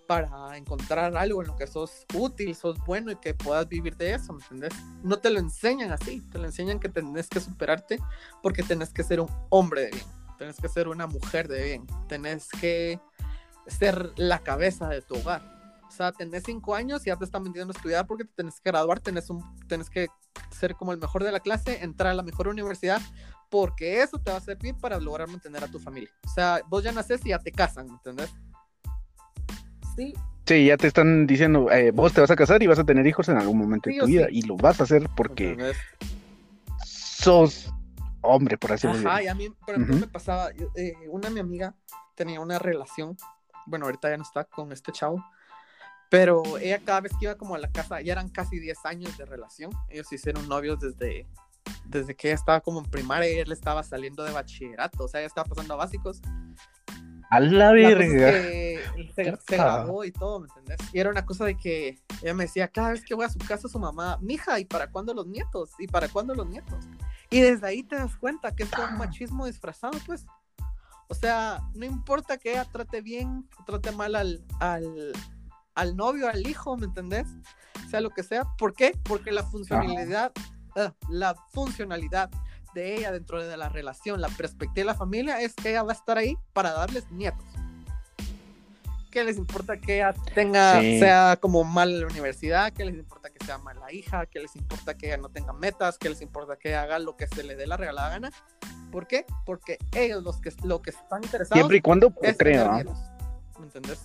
para encontrar algo en lo que sos útil, sos bueno y que puedas vivir de eso, ¿me entiendes? No te lo enseñan así, te lo enseñan que tenés que superarte porque tenés que ser un hombre de bien, tenés que ser una mujer de bien, tenés que ser la cabeza de tu hogar. O sea, tenés cinco años y ya te están metiendo a estudiar porque te tenés que graduar, tenés, un, tenés que ser como el mejor de la clase, entrar a la mejor universidad, porque eso te va a servir para lograr mantener a tu familia. O sea, vos ya naces y ya te casan, ¿me entendés? Sí. ya te están diciendo, eh, vos te vas a casar y vas a tener hijos en algún momento de tu vida y lo vas a hacer porque sos hombre, por así decirlo. Ajá, y a mí, por ejemplo, me pasaba, eh, una de mi amiga tenía una relación, bueno, ahorita ya no está con este chavo, pero ella cada vez que iba como a la casa, ya eran casi 10 años de relación, ellos hicieron novios desde, desde que ella estaba como en primaria y él estaba saliendo de bachillerato, o sea, ella estaba pasando a básicos a la verga. [LAUGHS] Se, se, grabó y todo, ¿me entendés? Y era una cosa de que ella me decía, cada vez que voy a su casa, su mamá, mija, ¿y para cuándo los nietos? ¿Y para cuándo los nietos? Y desde ahí te das cuenta que es un machismo disfrazado, pues. O sea, no importa que ella trate bien, trate mal al, al, al novio, al hijo, ¿me entendés? Sea lo que sea. ¿Por qué? Porque la funcionalidad, ah, la funcionalidad de ella dentro de la relación, la perspectiva de la familia es que ella va a estar ahí para darles nietos. ¿Qué les importa que ella tenga, sea como mal en la universidad? ¿Qué les importa que sea mala hija? ¿Qué les importa que ella no tenga metas? ¿Qué les importa que haga lo que se le dé la regalada gana? ¿Por qué? Porque ellos los que, lo que están interesados Siempre y cuando crean. ¿Me entendés?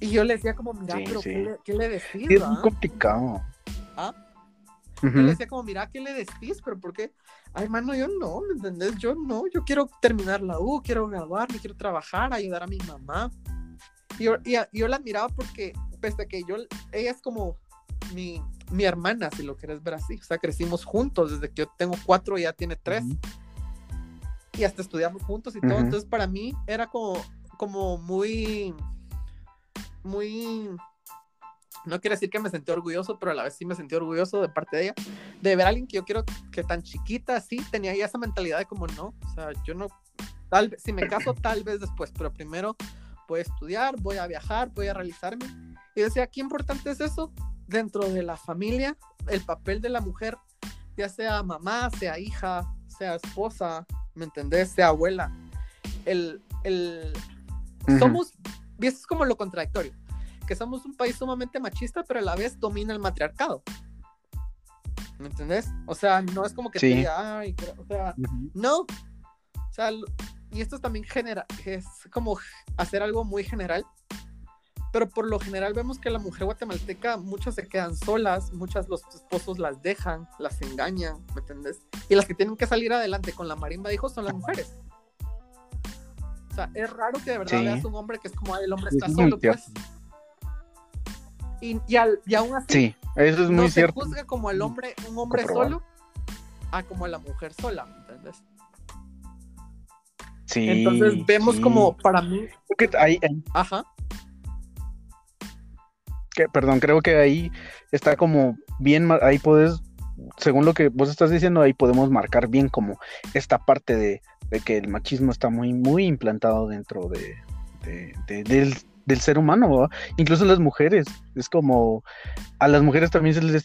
Y yo le decía como, mira, pero ¿qué, le, ¿qué, le, decís? es muy complicado. ¿Ah? Yo le decía como, mira, ¿qué le decís? Pero ¿por qué? Ay, mano, yo no, ¿me entendés? Yo no, yo quiero terminar la U, quiero graduarme, quiero trabajar, ayudar a mi mamá. Y yo, y, yo la admiraba porque, pese a que yo, ella es como mi, mi hermana, si lo quieres ver así. O sea, crecimos juntos, desde que yo tengo cuatro, ella tiene tres. Y hasta estudiamos juntos y todo. Entonces, para mí era como, como muy, muy no quiere decir que me sentí orgulloso, pero a la vez sí me sentí orgulloso de parte de ella, de ver a alguien que yo quiero que tan chiquita, sí, tenía ya esa mentalidad de como no, o sea, yo no, tal si me caso, tal vez después, pero primero voy a estudiar, voy a viajar, voy a realizarme. Y decía, qué importante es eso dentro de la familia, el papel de la mujer, ya sea mamá, sea hija, sea esposa, ¿me entendés? Sea abuela. El, el, somos, y esto es como lo contradictorio que somos un país sumamente machista, pero a la vez domina el matriarcado. ¿Me entendés? O sea, no es como que te diga, ay, o sea, no. O sea, y esto también genera, es como hacer algo muy general, pero por lo general vemos que la mujer guatemalteca, muchas se quedan solas, muchas los esposos las dejan, las engañan, ¿me entendés? Y las que tienen que salir adelante con la marimba de hijos son las mujeres. O sea, es raro que de verdad veas un hombre que es como, el hombre está solo, pues. Y, y, aún así, sí, eso es muy no cierto. se juzga como al hombre, un hombre solo, a como la mujer sola, ¿entendés? Sí. Entonces vemos como para mí. Que ahí, Ajá. Que, perdón, creo que ahí está como bien, ahí puedes, según lo que vos estás diciendo, ahí podemos marcar bien como esta parte de, de que el machismo está muy, muy implantado dentro de, de, de, del, del ser humano, incluso las mujeres. Es como a las mujeres también se les,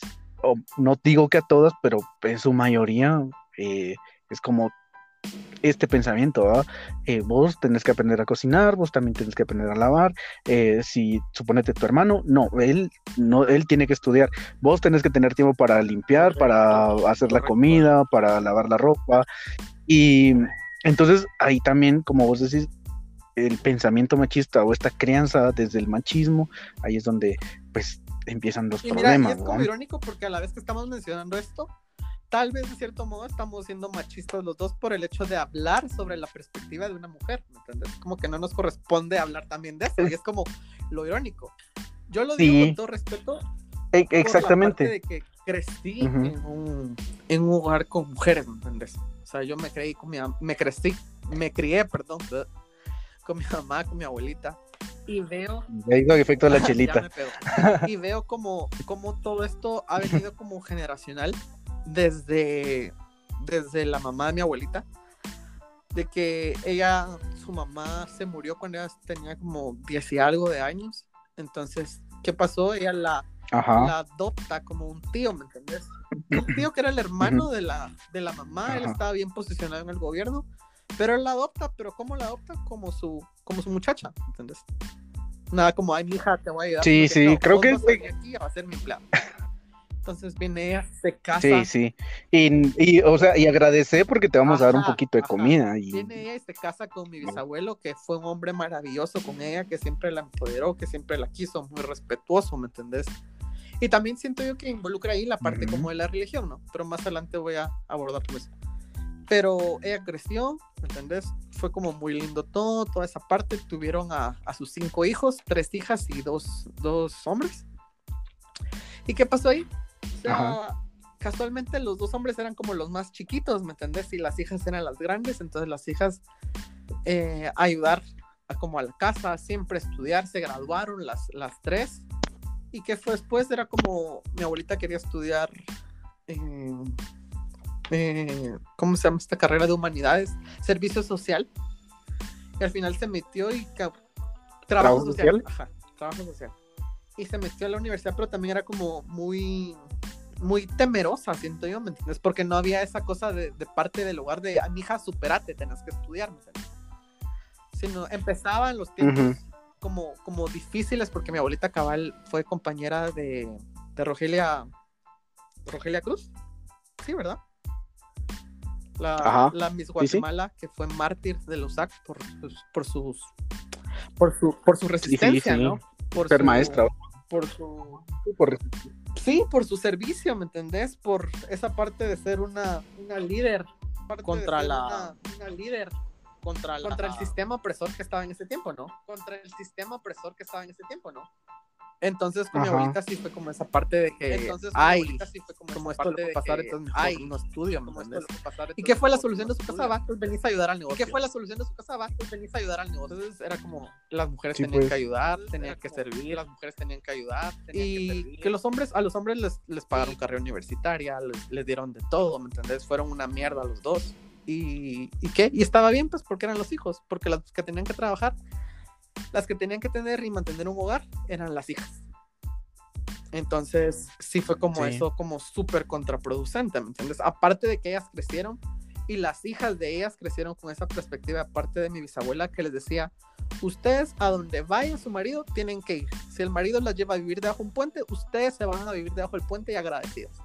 no digo que a todas, pero en su mayoría eh, es como este pensamiento, eh, vos tenés que aprender a cocinar, vos también tenés que aprender a lavar, eh, si suponete tu hermano, no, él no, él tiene que estudiar, vos tenés que tener tiempo para limpiar, para hacer la comida, para lavar la ropa, y entonces ahí también, como vos decís, el pensamiento machista o esta crianza desde el machismo, ahí es donde pues empiezan los Y mira, y problemas. es como irónico porque a la vez que estamos mencionando esto, tal vez de cierto modo estamos siendo machistas los dos por el hecho de hablar sobre la perspectiva de una mujer, ¿me entiendes? Como que no nos corresponde hablar también de eso, y es como lo irónico. Yo lo digo Sí. con todo respeto, E- por la parte Exactamente. de que crecí Ujú. en, un, en un hogar con mujeres, ¿me entiendes? O sea, yo me creí con mi me crecí, me crié, perdón, con mi mamá, con mi abuelita, y veo hizo efecto la [LAUGHS] Ya chelita. Y veo como, como todo esto ha venido como generacional desde, desde la mamá de mi abuelita. De que ella, su mamá se murió cuando ella tenía como 10 y algo de años. Entonces, ¿qué pasó? Ella la, Ajá. la adopta como un tío, ¿me entendés? Un tío que era el hermano de la, de la mamá, él Ajá. estaba bien posicionado en el gobierno, pero él la adopta, pero ¿cómo la adopta? Como su, como su muchacha, ¿me entendés? Nada como, ay, mi hija, te voy a ayudar. Sí, sí, creo vos que aquí a ser mi empleado. Entonces viene ella, se casa, Sí, sí. Y, y, o sea, y agradecer porque te vamos a dar un Ajá, poquito de ajá. comida. Y... viene ella y se casa con mi bisabuelo, que fue un hombre maravilloso con ella, que siempre la empoderó, que siempre la quiso, muy respetuoso, ¿me entendés? Y también siento yo que involucra ahí la parte Ujú. como de la religión, ¿no? Pero más adelante voy a abordar todo eso. Pero ella creció, ¿me entendés? Fue como muy lindo todo, toda esa parte. Tuvieron a, a sus cinco hijos, tres hijas y dos, dos hombres. ¿Y qué pasó ahí? O sea, Ajá. casualmente los dos hombres eran como los más chiquitos, ¿me entendés? Y las hijas eran las grandes, entonces las hijas eh, ayudar a, como a la casa, siempre estudiar, se graduaron las, las tres. Y que fue después, era como mi abuelita quería estudiar, eh, eh, ¿cómo se llama esta carrera de humanidades? Servicio social. Y al final se metió y ¿Trabajo social. social? Ajá, trabajo social. Y se metió a la universidad, pero también era como muy muy temerosa, siento yo, ¿me entiendes? Porque no había esa cosa de, de parte del hogar de, ah, mija, superate, tenés que estudiar, ¿me entiendes? Sino empezaban los tiempos como, como difíciles, porque mi abuelita Cabal fue compañera de, de Rogelia, Rogelia Cruz, sí, ¿verdad? La, Ajá, la Miss sí. Guatemala, que fue mártir de los por, sus- por sus por su, por su resistencia, sí. ¿no? Por Ser su- maestra. Por su Por- Sí, por su servicio, ¿me entendés? Por esa parte de ser una, una líder contra la una, líder contra, contra el sistema opresor que estaba en ese tiempo, ¿no? Contra el sistema opresor que estaba en ese tiempo, ¿no? Entonces con mi Ajá. abuelita sí fue como esa parte de que Entonces, con mi ay, abuelita sí fue como, como esa esto parte le de va a pasar, que, entonces ay, no estudio, ¿Y qué fue la solución de su casa? Va, pues venís a ayudar al negocio. ¿Qué fue la solución de su casa? Va, pues venís a ayudar al negocio. Entonces era como las mujeres Sí, tenían pues. que ayudar, tenían que servir, las mujeres tenían que ayudar y que, los hombres a los hombres les, les pagaron carrera universitaria, les, les dieron de todo, ¿me entendés? Fueron una mierda los dos. ¿Y, ¿Y qué? Y estaba bien, pues, porque eran los hijos, porque las que tenían que trabajar, las que tenían que tener y mantener un hogar eran las hijas. Entonces, sí fue como Sí. eso, como súper contraproducente, ¿me entiendes? Aparte de que ellas crecieron y las hijas de ellas crecieron con esa perspectiva, aparte de mi bisabuela que les decía, ustedes a donde vaya su marido tienen que ir. Si el marido las lleva a vivir debajo de un puente, ustedes se van a vivir debajo del puente y agradecidos.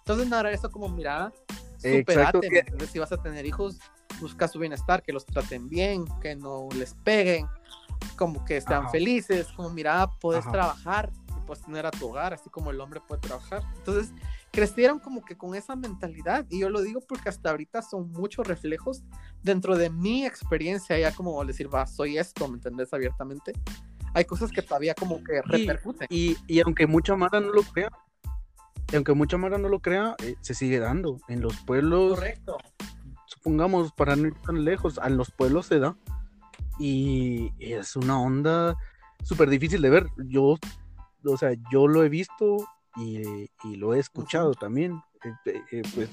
Entonces, nada, eso como mirada, Exacto. superate, ¿me entiendes? Si vas a tener hijos, busca su bienestar, que los traten bien, que no les peguen, como que sean Ajá. felices, como mira, puedes Ajá. trabajar, y puedes tener a tu hogar, así como el hombre puede trabajar. Entonces, crecieron como que con esa mentalidad, y yo lo digo porque hasta ahorita son muchos reflejos dentro de mi experiencia, ya como decir, va, soy esto, ¿me entendés? Abiertamente. Hay cosas que todavía como que repercuten. Y, y aunque mucha Mara no lo crea, y aunque mucha Mara no lo crea, eh, se sigue dando. En los pueblos, Correcto. supongamos, para no ir tan lejos, en los pueblos se da. Y es una onda súper difícil de ver. Yo, o sea, yo lo he visto y, y lo he escuchado también. Eh, eh, eh, pues,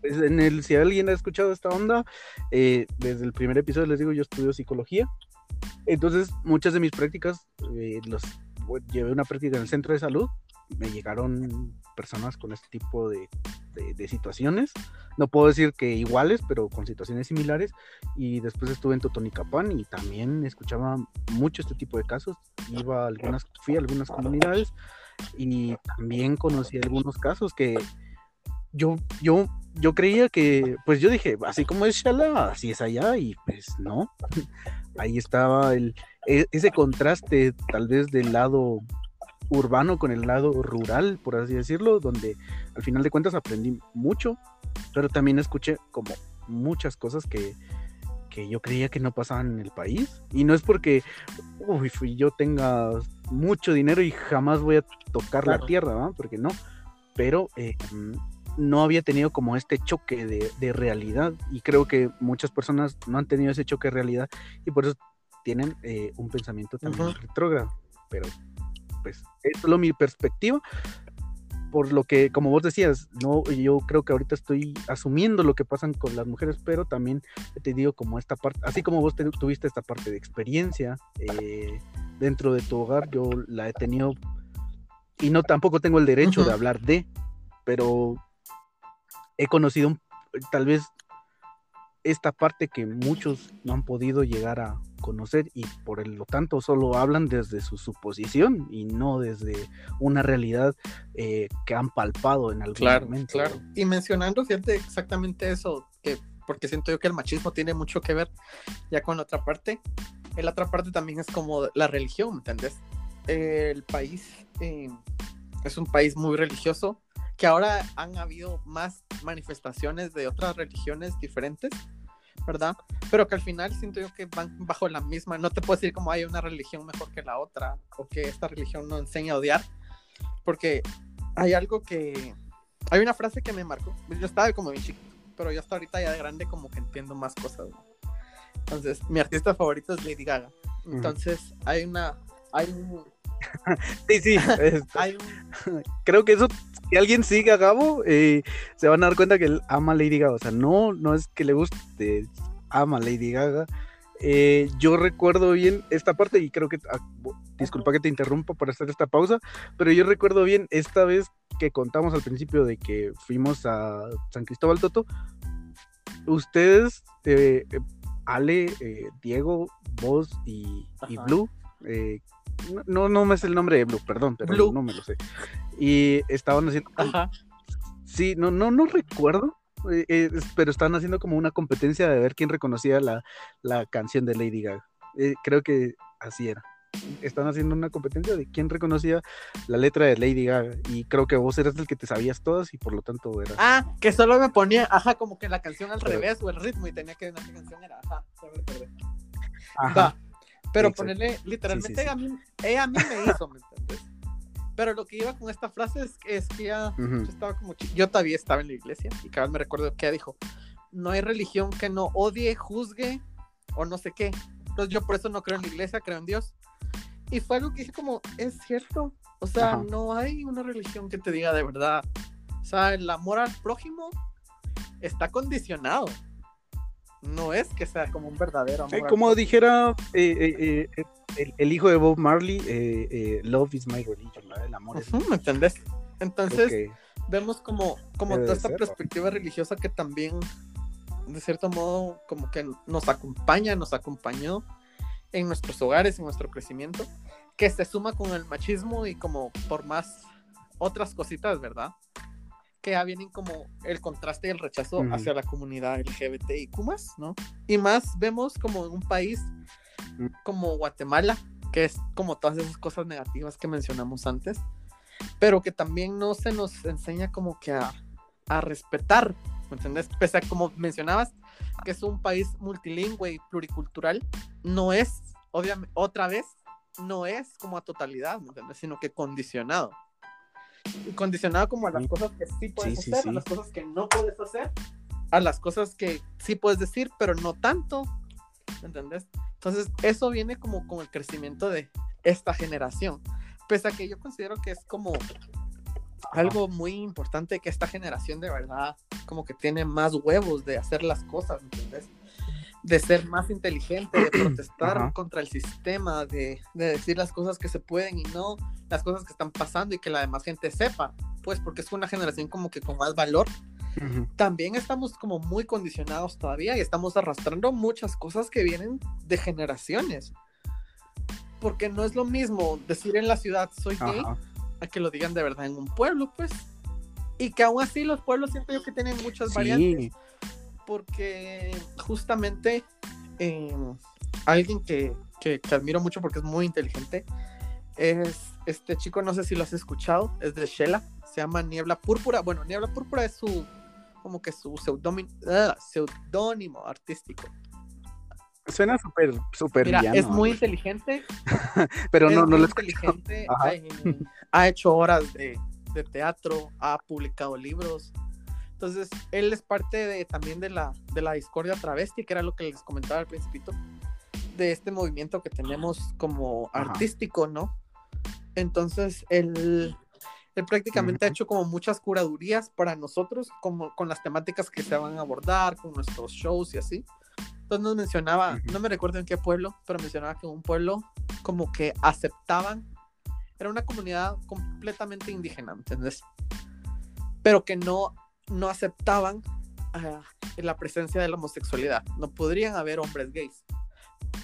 pues, en el, si alguien ha escuchado esta onda, eh, desde el primer episodio les digo, yo estudio psicología. Entonces, muchas de mis prácticas, eh, los, bueno, llevé una práctica en el centro de salud, me llegaron personas con este tipo de, de- situaciones. No puedo decir que iguales, pero con situaciones similares. Y después estuve en Totonicapán y también escuchaba mucho este tipo de casos. Iba a algunas, fui a algunas comunidades y también conocí algunos casos que yo, yo, yo creía que, pues yo dije, así como es Shala, así es allá, y pues no. [LAUGHS] Ahí estaba el, e- ese contraste tal vez del lado urbano con el lado rural, por así decirlo, donde al final de cuentas aprendí mucho, pero también escuché como muchas cosas que, que yo creía que no pasaban en el país. Y no es porque uy, yo tenga mucho dinero y jamás voy a tocar la tierra, ¿no? porque no. Pero eh, no había tenido como este choque de, realidad y creo que muchas personas no han tenido ese choque de realidad y por eso tienen eh, un pensamiento también retrógrado. Pero pues es solo mi perspectiva. Por lo que, como vos decías, no, yo creo que ahorita estoy asumiendo lo que pasan con las mujeres, pero también te digo como esta parte, así como vos tuviste esta parte de experiencia eh, dentro de tu hogar, yo la he tenido y no tampoco tengo el derecho de hablar de, pero he conocido tal vez esta parte que muchos no han podido llegar a conocer y por lo tanto solo hablan desde su suposición y no desde una realidad eh, que han palpado en algún momento. Claro, y mencionando, fíjate exactamente eso, que, porque siento yo que el machismo tiene mucho que ver ya con la otra parte. La otra parte también es como la religión, ¿me entendés? el país eh, es un país muy religioso, que ahora han habido más manifestaciones de otras religiones diferentes, ¿verdad? Pero que al final siento yo que van bajo la misma, no te puedo decir como hay una religión mejor que la otra o que esta religión no enseña a odiar, porque hay algo que, hay una frase que me marcó, yo estaba como bien chiquito, pero yo hasta ahorita ya de grande como que entiendo más cosas. Entonces, mi artista favorito es Lady Gaga. Entonces, hay una, hay un... [LAUGHS] sí, sí. Creo que eso si alguien sigue a Gabo, eh, se van a dar cuenta que él ama Lady Gaga. O sea, no, no es que le guste, ama Lady Gaga. Eh, yo recuerdo bien esta parte y creo que, ah, disculpa que te interrumpa para hacer esta pausa, pero yo recuerdo bien esta vez que contamos al principio de que fuimos a San Cristóbal Toto. Ustedes, eh, Ale, Diego, vos y, y Blue, no, no me es el nombre de Blue, perdón, pero no me lo sé. Y estaban haciendo. Ajá. Sí, no, no, no recuerdo. Eh, eh, pero estaban haciendo como una competencia de ver quién reconocía la, canción de Lady Gaga. Eh, creo que así era. Estaban haciendo una competencia de quién reconocía la letra de Lady Gaga. Y creo que vos eras el que te sabías todas y por lo tanto eras. Ah, que solo me ponía, ajá, como que la canción al revés o el ritmo y tenía que ver qué canción era. Ajá, Ajá. Pero ponerle, literalmente, A, mí, ella a mí me hizo, ¿me entiendes? Pero lo que iba con esta frase es, es que ya yo estaba como yo todavía estaba en la iglesia y cada vez me recuerdo que ella dijo, no hay religión que no odie, juzgue o no sé qué. Entonces yo por eso no creo en la iglesia, creo en Dios. Y fue algo que dije como, es cierto. O sea, no hay una religión que te diga de verdad. O sea, el amor al prójimo está condicionado no es que sea como un verdadero amor. como dijera eh, eh, eh, el, hijo de Bob Marley, Love is my religion, el amor es. ¿Me entendés? Entonces, vemos como, como toda esta perspectiva religiosa que también, de cierto modo, como que nos acompaña, nos acompañó en nuestros hogares, en nuestro crecimiento, que se suma con el machismo y como por más otras cositas, ¿verdad? Que ya vienen como el contraste y el rechazo hacia la comunidad LGBTIQ+, ¿no? Y más vemos como en un país como Guatemala, que es como todas esas cosas negativas que mencionamos antes, pero que también no se nos enseña como que a, a respetar, ¿me entendés? Pese a como mencionabas, que es un país multilingüe y pluricultural, no es, obviamente, otra vez, no es como a totalidad, ¿me entiendes? Sino que condicionado condicionado como a las cosas que sí puedes hacer, a las cosas que no puedes hacer, a las cosas que sí puedes decir, pero no tanto. ¿Entendés? Entonces, eso viene como con el crecimiento de esta generación. Pese a que yo considero que es como algo muy importante que esta generación de verdad como que tiene más huevos de hacer las cosas, ¿entendés? De ser más inteligente, de protestar contra el sistema, de, decir las cosas que se pueden y no las cosas que están pasando y que la demás gente sepa, pues porque es una generación como que con más valor. También estamos como muy condicionados todavía y estamos arrastrando muchas cosas que vienen de generaciones. Porque no es lo mismo decir en la ciudad soy gay a que lo digan de verdad en un pueblo, pues. Y que aún así los pueblos siento yo que tienen muchas variantes porque justamente em, alguien que, admiro mucho porque es muy inteligente es este chico, no sé si lo has escuchado, es de Shela, se llama Niebla Púrpura. Bueno, Niebla Púrpura es su, como que su ah, seudónimo artístico. Suena súper, súper Mira, es muy inteligente. [LAUGHS] pero no, no lo inteligente. ha hecho horas de, de, teatro, ha publicado libros. Entonces, él es parte de, también de la, de la discordia travesti, que era lo que les comentaba al principito, de este movimiento que tenemos como artístico, ¿no? Entonces, él, él prácticamente ha hecho como muchas curadurías para nosotros, como con las temáticas que se van a abordar, con nuestros shows y así. Entonces nos mencionaba, no me recuerdo en qué pueblo, pero mencionaba que un pueblo como que aceptaban, era una comunidad completamente indígena, ¿entendés? Pero que no, no aceptaban uh, la presencia de la homosexualidad. No podrían haber hombres gays,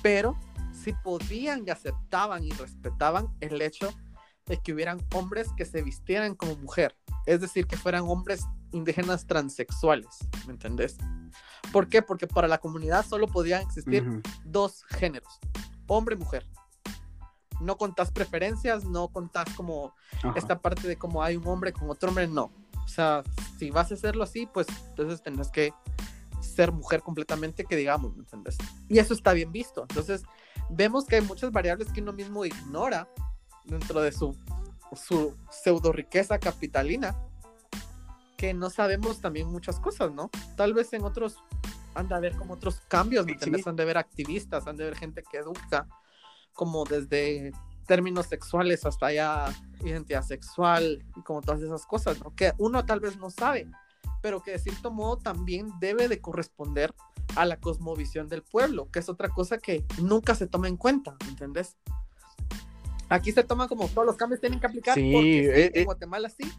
pero sí podían y aceptaban y respetaban el hecho de que hubieran hombres que se vistieran como mujer, es decir, que fueran hombres indígenas transexuales, ¿me entendés? ¿Por qué? Porque para la comunidad solo podían existir dos géneros, hombre y mujer. No contás preferencias, no contás como esta parte de cómo hay un hombre con otro hombre, no. O sea, si vas a hacerlo así, pues entonces tendrás que ser mujer completamente, que digamos, ¿me entiendes? Y eso está bien visto. Entonces, vemos que hay muchas variables que uno mismo ignora dentro de su, su pseudo riqueza capitalina que no sabemos también muchas cosas, ¿no? Tal vez en otros han de haber como otros cambios, ¿me entiendes? Han de ver activistas, han de ver gente que educa, como desde términos sexuales hasta ya identidad sexual y como todas esas cosas, ¿no? Que uno tal vez no sabe, pero que de cierto modo también debe de corresponder a la cosmovisión del pueblo, que es otra cosa que nunca se toma en cuenta, ¿me ¿entendés? Aquí se toma como todos los cambios tienen que aplicar sí, porque eh, en eh. Guatemala sí,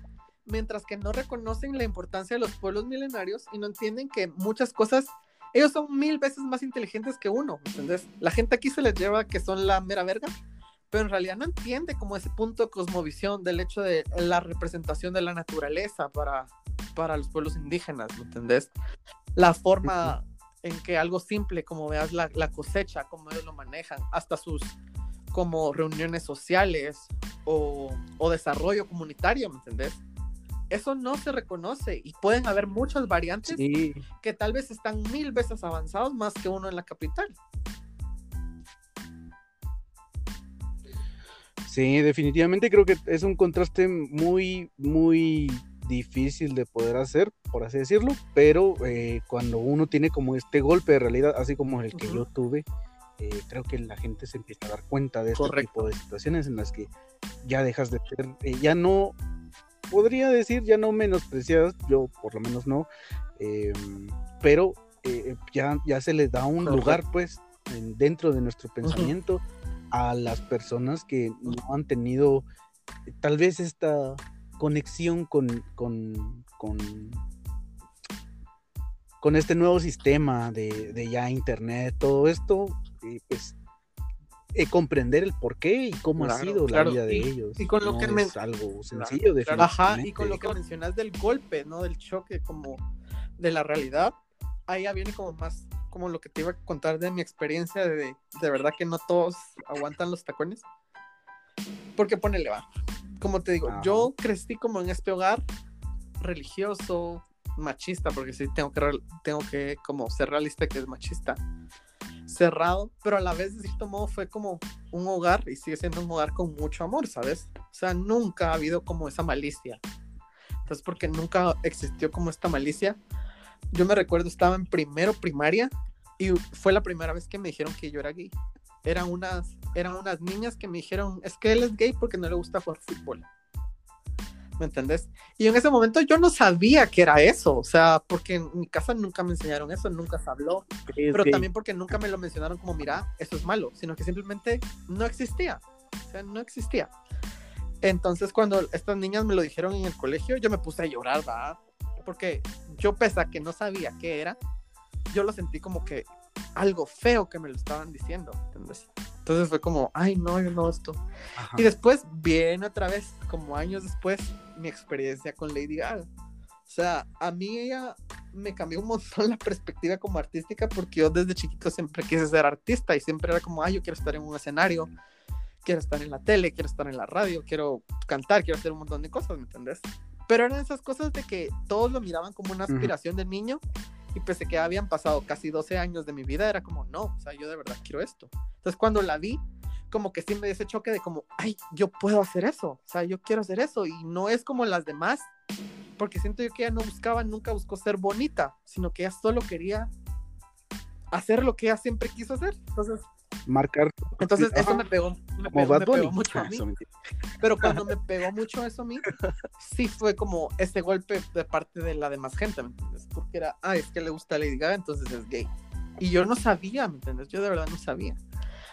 mientras que no reconocen la importancia de los pueblos milenarios y no entienden que muchas cosas, ellos son mil veces más inteligentes que uno, ¿entendés? La gente aquí se les lleva que son la mera verga, pero en realidad no entiende como ese punto de cosmovisión del hecho de la representación de la naturaleza para, para los pueblos indígenas, ¿me entendés? La forma en que algo simple, como veas la, la cosecha, cómo ellos lo manejan, hasta sus como reuniones sociales o, o desarrollo comunitario, ¿me entendés? eso no se reconoce y pueden haber muchas variantes que tal vez están mil veces avanzados más que uno en la capital. Sí, definitivamente creo que es un contraste muy, muy difícil de poder hacer, por así decirlo, pero eh, cuando uno tiene como este golpe de realidad, así como el que yo tuve, eh, creo que la gente se empieza a dar cuenta de este tipo de situaciones en las que ya dejas de ser, eh, ya no podría decir ya no menospreciadas, yo por lo menos no, em, pero ya, ya se les da un lugar pues dentro de nuestro pensamiento a las personas que no han tenido tal vez esta conexión con, con, con, con este nuevo sistema de, de, ya internet, todo esto, pues eh, comprender el por qué y cómo ha sido la vida de ellos. Y con lo que es algo sencillo, de Ajá, y con lo que mencionas del golpe, ¿no? Del choque como de la realidad, ahí ya viene como más como lo que te iba a contar de mi experiencia de, de verdad que no todos aguantan los tacones. Porque ponele va. Como te digo, yo crecí como en este hogar religioso, machista, porque sí tengo que tengo que como ser realista que es machista cerrado, pero a la vez de cierto modo fue como un hogar y sigue siendo un hogar con mucho amor, ¿sabes? O sea, nunca ha habido como esa malicia. Entonces, porque nunca existió como esta malicia, yo me recuerdo, estaba en primero primaria y fue la primera vez que me dijeron que yo era gay. Eran unas, eran unas niñas que me dijeron, es que él es gay porque no le gusta jugar fútbol. ¿me entendés? Y en ese momento yo no sabía que era eso, o sea, porque en mi casa nunca me enseñaron eso, nunca se habló, pero también porque nunca me lo mencionaron como, mira, eso es malo, sino que simplemente no existía, o sea, no existía. Entonces cuando estas niñas me lo dijeron en el colegio, yo me puse a llorar, ¿va? Porque yo pese a que no sabía qué era, yo lo sentí como que algo feo que me lo estaban diciendo, ¿entendés? Entonces fue como, ay, no, yo no esto. Y después viene otra vez, como años después, mi experiencia con Lady Gaga. O sea, a mí ella me cambió un montón [LAUGHS] la perspectiva como artística porque yo desde chiquito siempre quise ser artista y siempre era como, ay, yo quiero estar en un escenario, quiero estar en la tele, quiero estar en la radio, quiero cantar, quiero hacer un montón de cosas, ¿me entendés? Pero eran esas cosas de que todos lo miraban como una aspiración de niño y pese que habían pasado casi 12 años de mi vida, era como, no, o sea, yo de verdad quiero esto. Entonces cuando la vi, como que sí me dio ese choque de como, ay, yo puedo hacer eso, o sea, yo quiero hacer eso y no es como las demás, porque siento yo que ella no buscaba, nunca buscó ser bonita, sino que ella solo quería hacer lo que ella siempre quiso hacer. Entonces, marcar. Entonces, eso me pegó, me pegó, mucho a mí. Pero cuando me pegó mucho eso a mí, sí fue como ese golpe de parte de la demás gente, ¿me entiendes? Porque era, ah, es que le gusta Lady Gaga, entonces es gay. Y yo no sabía, ¿me entiendes? Yo de verdad no sabía.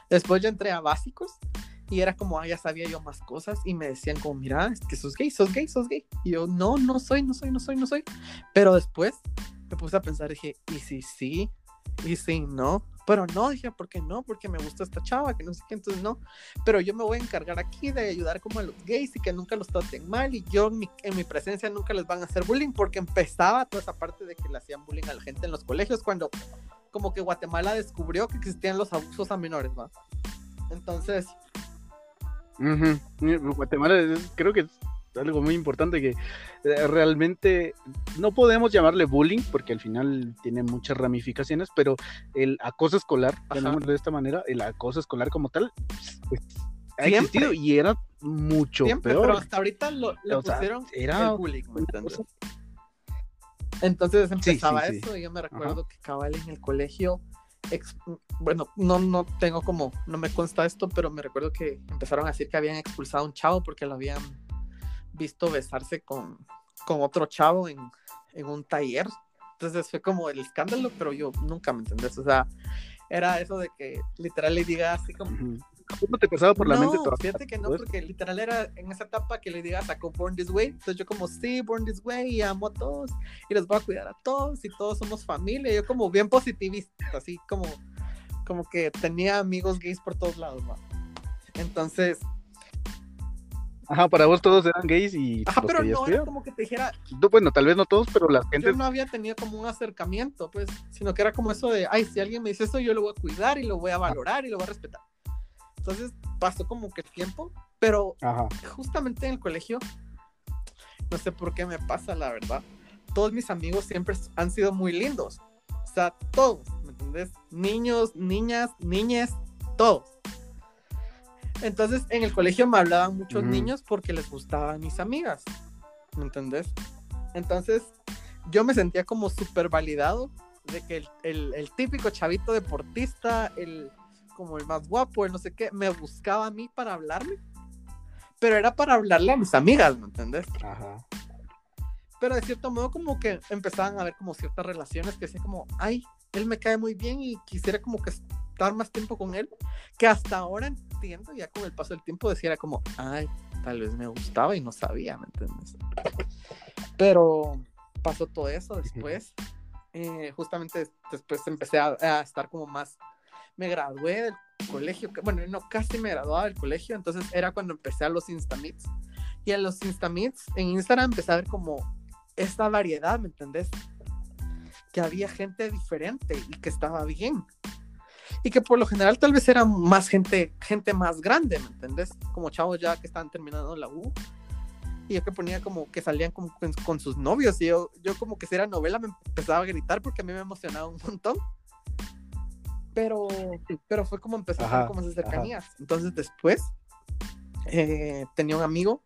Después yo entré a básicos y era como, ah, ya sabía yo más cosas y me decían como, mira, es que sos gay, sos gay, sos gay. Y yo, no, no soy, no soy, no soy, no soy. Pero después me puse a pensar, dije, ¿y si sí? ¿Y si no? Pero no, dije, ¿por qué no? Porque me gusta esta chava, que no sé qué, entonces no. Pero yo me voy a encargar aquí de ayudar como a los gays y que nunca los traten mal y yo en mi, en mi presencia nunca les van a hacer bullying porque empezaba toda esa parte de que le hacían bullying a la gente en los colegios cuando como que Guatemala descubrió que existían los abusos a menores, ¿va? Entonces... Guatemala creo que algo muy importante que eh, realmente no podemos llamarle bullying porque al final tiene muchas ramificaciones, pero el acoso escolar, de esta manera, el acoso escolar como tal, pues, ha existido y era mucho peor. Pero hasta ahorita lo, le pusieron era... el bullying, Entonces empezaba eso y yo me recuerdo que cabal en el colegio bueno, no, no tengo como, no me consta esto, pero me recuerdo que empezaron a decir que habían expulsado a un chavo porque lo habían visto besarse con, con otro chavo en, en, un taller. Entonces fue como el escándalo, pero yo nunca me entendés. O sea, era eso de que literal le diga así como. ¿Cómo te pasaba por la mente todo? Fíjate que no, porque literal era en esa etapa que le diga sacó Born This Way. Entonces yo como, sí, Born This Way, y amo a todos, y los voy a cuidar a todos, y todos somos familia. Yo como bien positivista, así como, como que tenía amigos gays por todos lados, ¿no? Entonces, Ajá, para vos todos eran gays y. Ajá, pero no era como que te dijera. bueno, tal vez no todos, pero la gente. Yo no había tenido como un acercamiento, pues, sino que era como eso de, ay, si alguien me dice eso, yo lo voy a cuidar y lo voy a valorar y lo voy a respetar. Entonces pasó como que el tiempo, pero justamente en el colegio, no sé por qué me pasa, la verdad. Todos mis amigos siempre han sido muy lindos. O sea, todos, ¿me entendés? Niños, niñas, niñas, todos entonces en el colegio me hablaban muchos niños porque les gustaban mis amigas, ¿me entendés? Entonces yo me sentía como súper validado de que el, típico chavito deportista, el como el más guapo, el no sé qué, me buscaba a mí para hablarme, pero era para hablarle a mis amigas, ¿me entendés? Ajá. Pero de cierto modo como que empezaban a ver como ciertas relaciones que decía como, ay, él me cae muy bien y quisiera como que estar más tiempo con él, que hasta ahora entiendo, ya con el paso del tiempo decía como, ay, tal vez me gustaba y no sabía, ¿me entiendes? Pero pasó todo eso después. Eh, justamente después empecé a, estar como más, me gradué del colegio, bueno, no, casi me graduaba del colegio, entonces era cuando empecé a los Instamits. Y en los Instamits, en Instagram empecé a ver como esta variedad, ¿me entendés? Que había gente diferente y que estaba bien y que por lo general tal vez era más gente, gente más grande, ¿me entendés? Como chavos ya que estaban terminando la U. Y yo que ponía como que salían como con, sus novios y yo, yo como que si era novela me empezaba a gritar porque a mí me emocionaba un montón. Pero, pero fue como empezar como esas cercanías. Entonces después eh, tenía un amigo,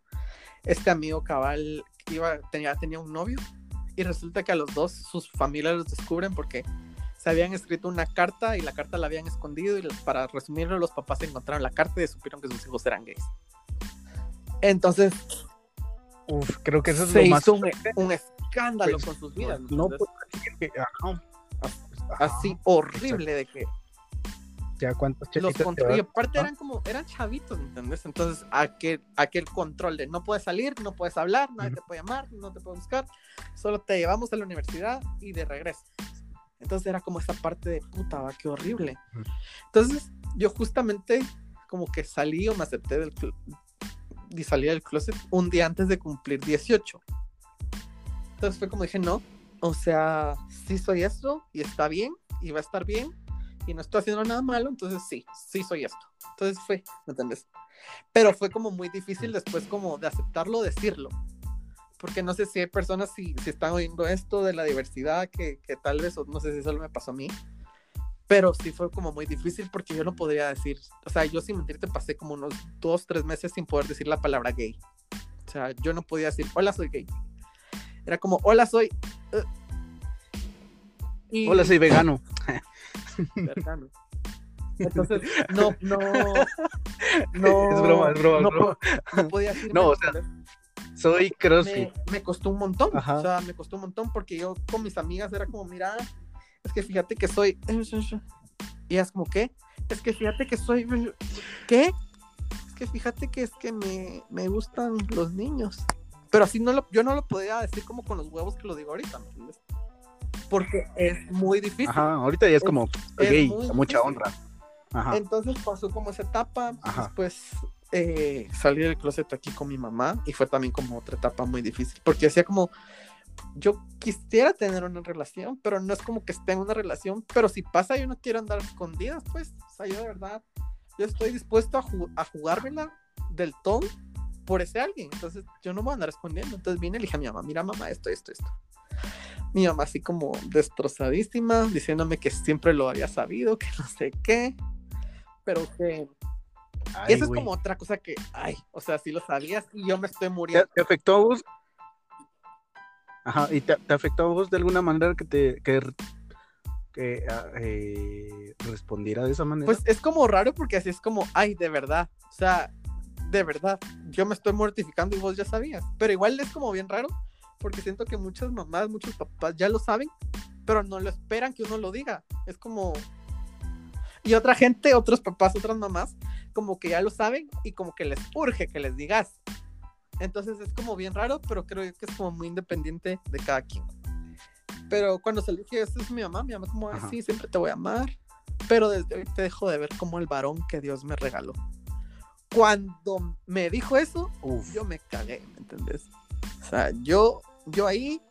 este amigo cabal iba, tenía, tenía un novio y resulta que a los dos sus familias los descubren porque se habían escrito una carta y la carta la habían escondido y para resumirlo los papás encontraron la carta y supieron que sus hijos eran gays. Entonces, Uf, creo que eso es se lo hizo un, un, escándalo pues, con sus vidas. No, no así horrible de que ya cuántos los y aparte eran como eran chavitos ¿entendés? entonces aquel aquel control de no puedes salir no puedes hablar nadie te puede llamar no te puede buscar solo te llevamos a la universidad y de regreso entonces era como esa parte de puta, va, qué horrible. Entonces yo justamente como que salí o me acepté del y salí del closet un día antes de cumplir 18. Entonces fue como dije, no, o sea, sí soy esto y está bien y va a estar bien y no estoy haciendo nada malo, entonces sí, sí soy esto. Entonces fue, ¿me entiendes? Pero fue como muy difícil después como de aceptarlo, decirlo. Porque no sé si hay personas si, si están oyendo esto de la diversidad que, que tal vez, o no sé si solo me pasó a mí, pero sí fue como muy difícil porque yo no podría decir, o sea, yo sin mentirte pasé como unos dos, tres meses sin poder decir la palabra gay. O sea, yo no podía decir, hola, soy gay. Era como, hola, soy... uh". Y- Hola, soy vegano. Vegano. [LAUGHS] Entonces, no, no, no. Es broma, es broma, es no, broma. po- no podía decir. No, o sea, Soy CrossFit. me, me costó un montón. Ajá. O sea, me costó un montón porque yo con mis amigas era como, mira, es que fíjate que soy. Y es como, ¿qué? Es que fíjate que soy. ¿Qué? Es que fíjate que es que me, me gustan los niños. Pero así no lo, yo no lo podía decir como con los huevos que lo digo ahorita, ¿me entiendes? Porque es muy difícil. Ajá, ahorita ya es como es gay, mucha honra. Ajá. Entonces pasó como esa etapa, Ajá. después eh, salí del closet aquí con mi mamá y fue también como otra etapa muy difícil, porque hacía como, yo quisiera tener una relación, pero no es como que esté en una relación, pero si pasa yo no quiero andar escondidas, pues, o sea, yo de verdad, yo estoy dispuesto a, ju- a jugármela del todo por ese alguien, entonces yo no voy a andar escondiendo, entonces vine y le dije a mi mamá, mira mamá, esto, esto, esto. Mi mamá así como destrozadísima, diciéndome que siempre lo había sabido, que no sé qué, pero que Ay, eso es como otra cosa que, ay, o sea, si lo sabías y yo me estoy ¿Te, muriendo. te afectó a vos? Ajá, ¿y te, te afectó a vos de alguna manera que te que, que, ah, eh, respondiera de esa manera? Pues es como raro porque así es como, ay, de verdad, o sea, de verdad, yo me estoy mortificando y vos ya sabías, pero igual es como bien raro porque siento que muchas mamás, muchos papás ya lo saben, pero no lo esperan que uno lo diga. Es como... Y otra gente, otros papás, otras mamás, como que ya lo saben y como que les urge que les digas. Entonces es como bien raro, pero creo que es como muy independiente de cada quien. Pero cuando se le dije, esta es mi mamá, mi mamá como, "Ay, Ajá. sí, siempre te voy a amar, pero desde hoy te dejo de ver como el varón que Dios me regaló. Cuando me dijo eso, Uf. yo me cagué, ¿me entendés? O sea, yo, yo ahí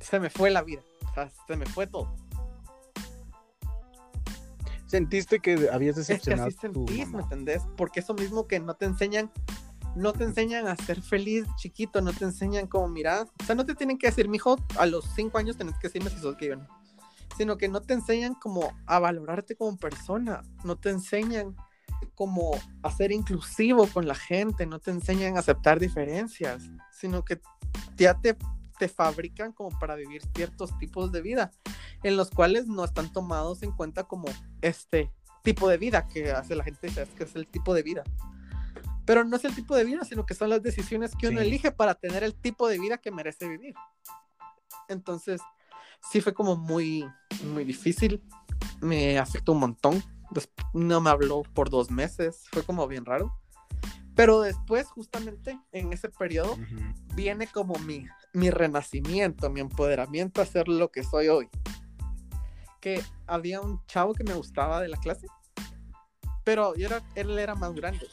se me fue la vida, o sea, se me fue todo. ¿Sentiste que habías Es que decepcionado así sentís, ¿me entendés? Porque eso mismo que no te enseñan, no te enseñan a ser feliz chiquito, no te enseñan como, mira, o sea, no te tienen que decir, mijo, a los cinco años tenés que decirme si sos gay o no. Sino que no te enseñan como a valorarte como persona, no te enseñan como a ser inclusivo con la gente, no te enseñan a aceptar diferencias, sino que ya te, te fabrican como para vivir ciertos tipos de vida, en los cuales no están tomados en cuenta como este tipo de vida que hace la gente, es que es el tipo de vida. Pero no es el tipo de vida, sino que son las decisiones que uno Sí. elige para tener el tipo de vida que merece vivir. Entonces, sí fue como muy, muy difícil, me afectó un montón. No me habló por dos meses, fue como bien raro. Pero después, justamente en ese periodo, Ujú. viene como mi, mi renacimiento, mi empoderamiento a ser lo que soy hoy. Que había un chavo que me gustaba de la clase, pero yo era, él era más grande.